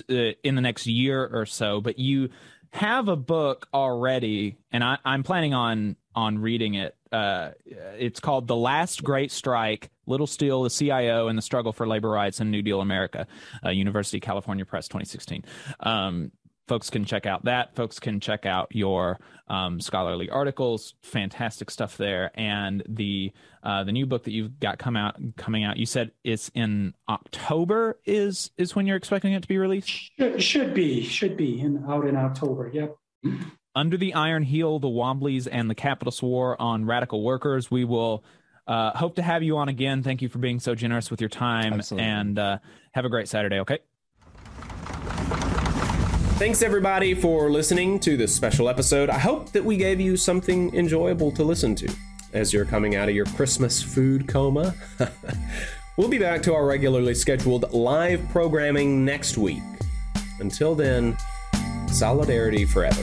uh, in the next year or so, but you have a book already, and I, I'm planning on on reading it. Uh, it's called "The Last Great Strike: Little Steel, the CIO, and the Struggle for Labor Rights in New Deal America." Uh, University of California Press, 2016. Um, folks can check out that. Folks can check out your um, scholarly articles. Fantastic stuff there. And the uh, the new book that you've got come out coming out. You said it's in October. Is is when you're expecting it to be released? Should, should be. Should be in, out in October. Yep. Under the Iron Heel, the Wobblies, and the Capitalist War on Radical Workers. We will uh, hope to have you on again. Thank you for being so generous with your time. Absolutely. And uh, have a great Saturday, okay? Thanks everybody for listening to this special episode. I hope that we gave you something enjoyable to listen to as you're coming out of your Christmas food coma. we'll be back to our regularly scheduled live programming next week. Until then, solidarity forever.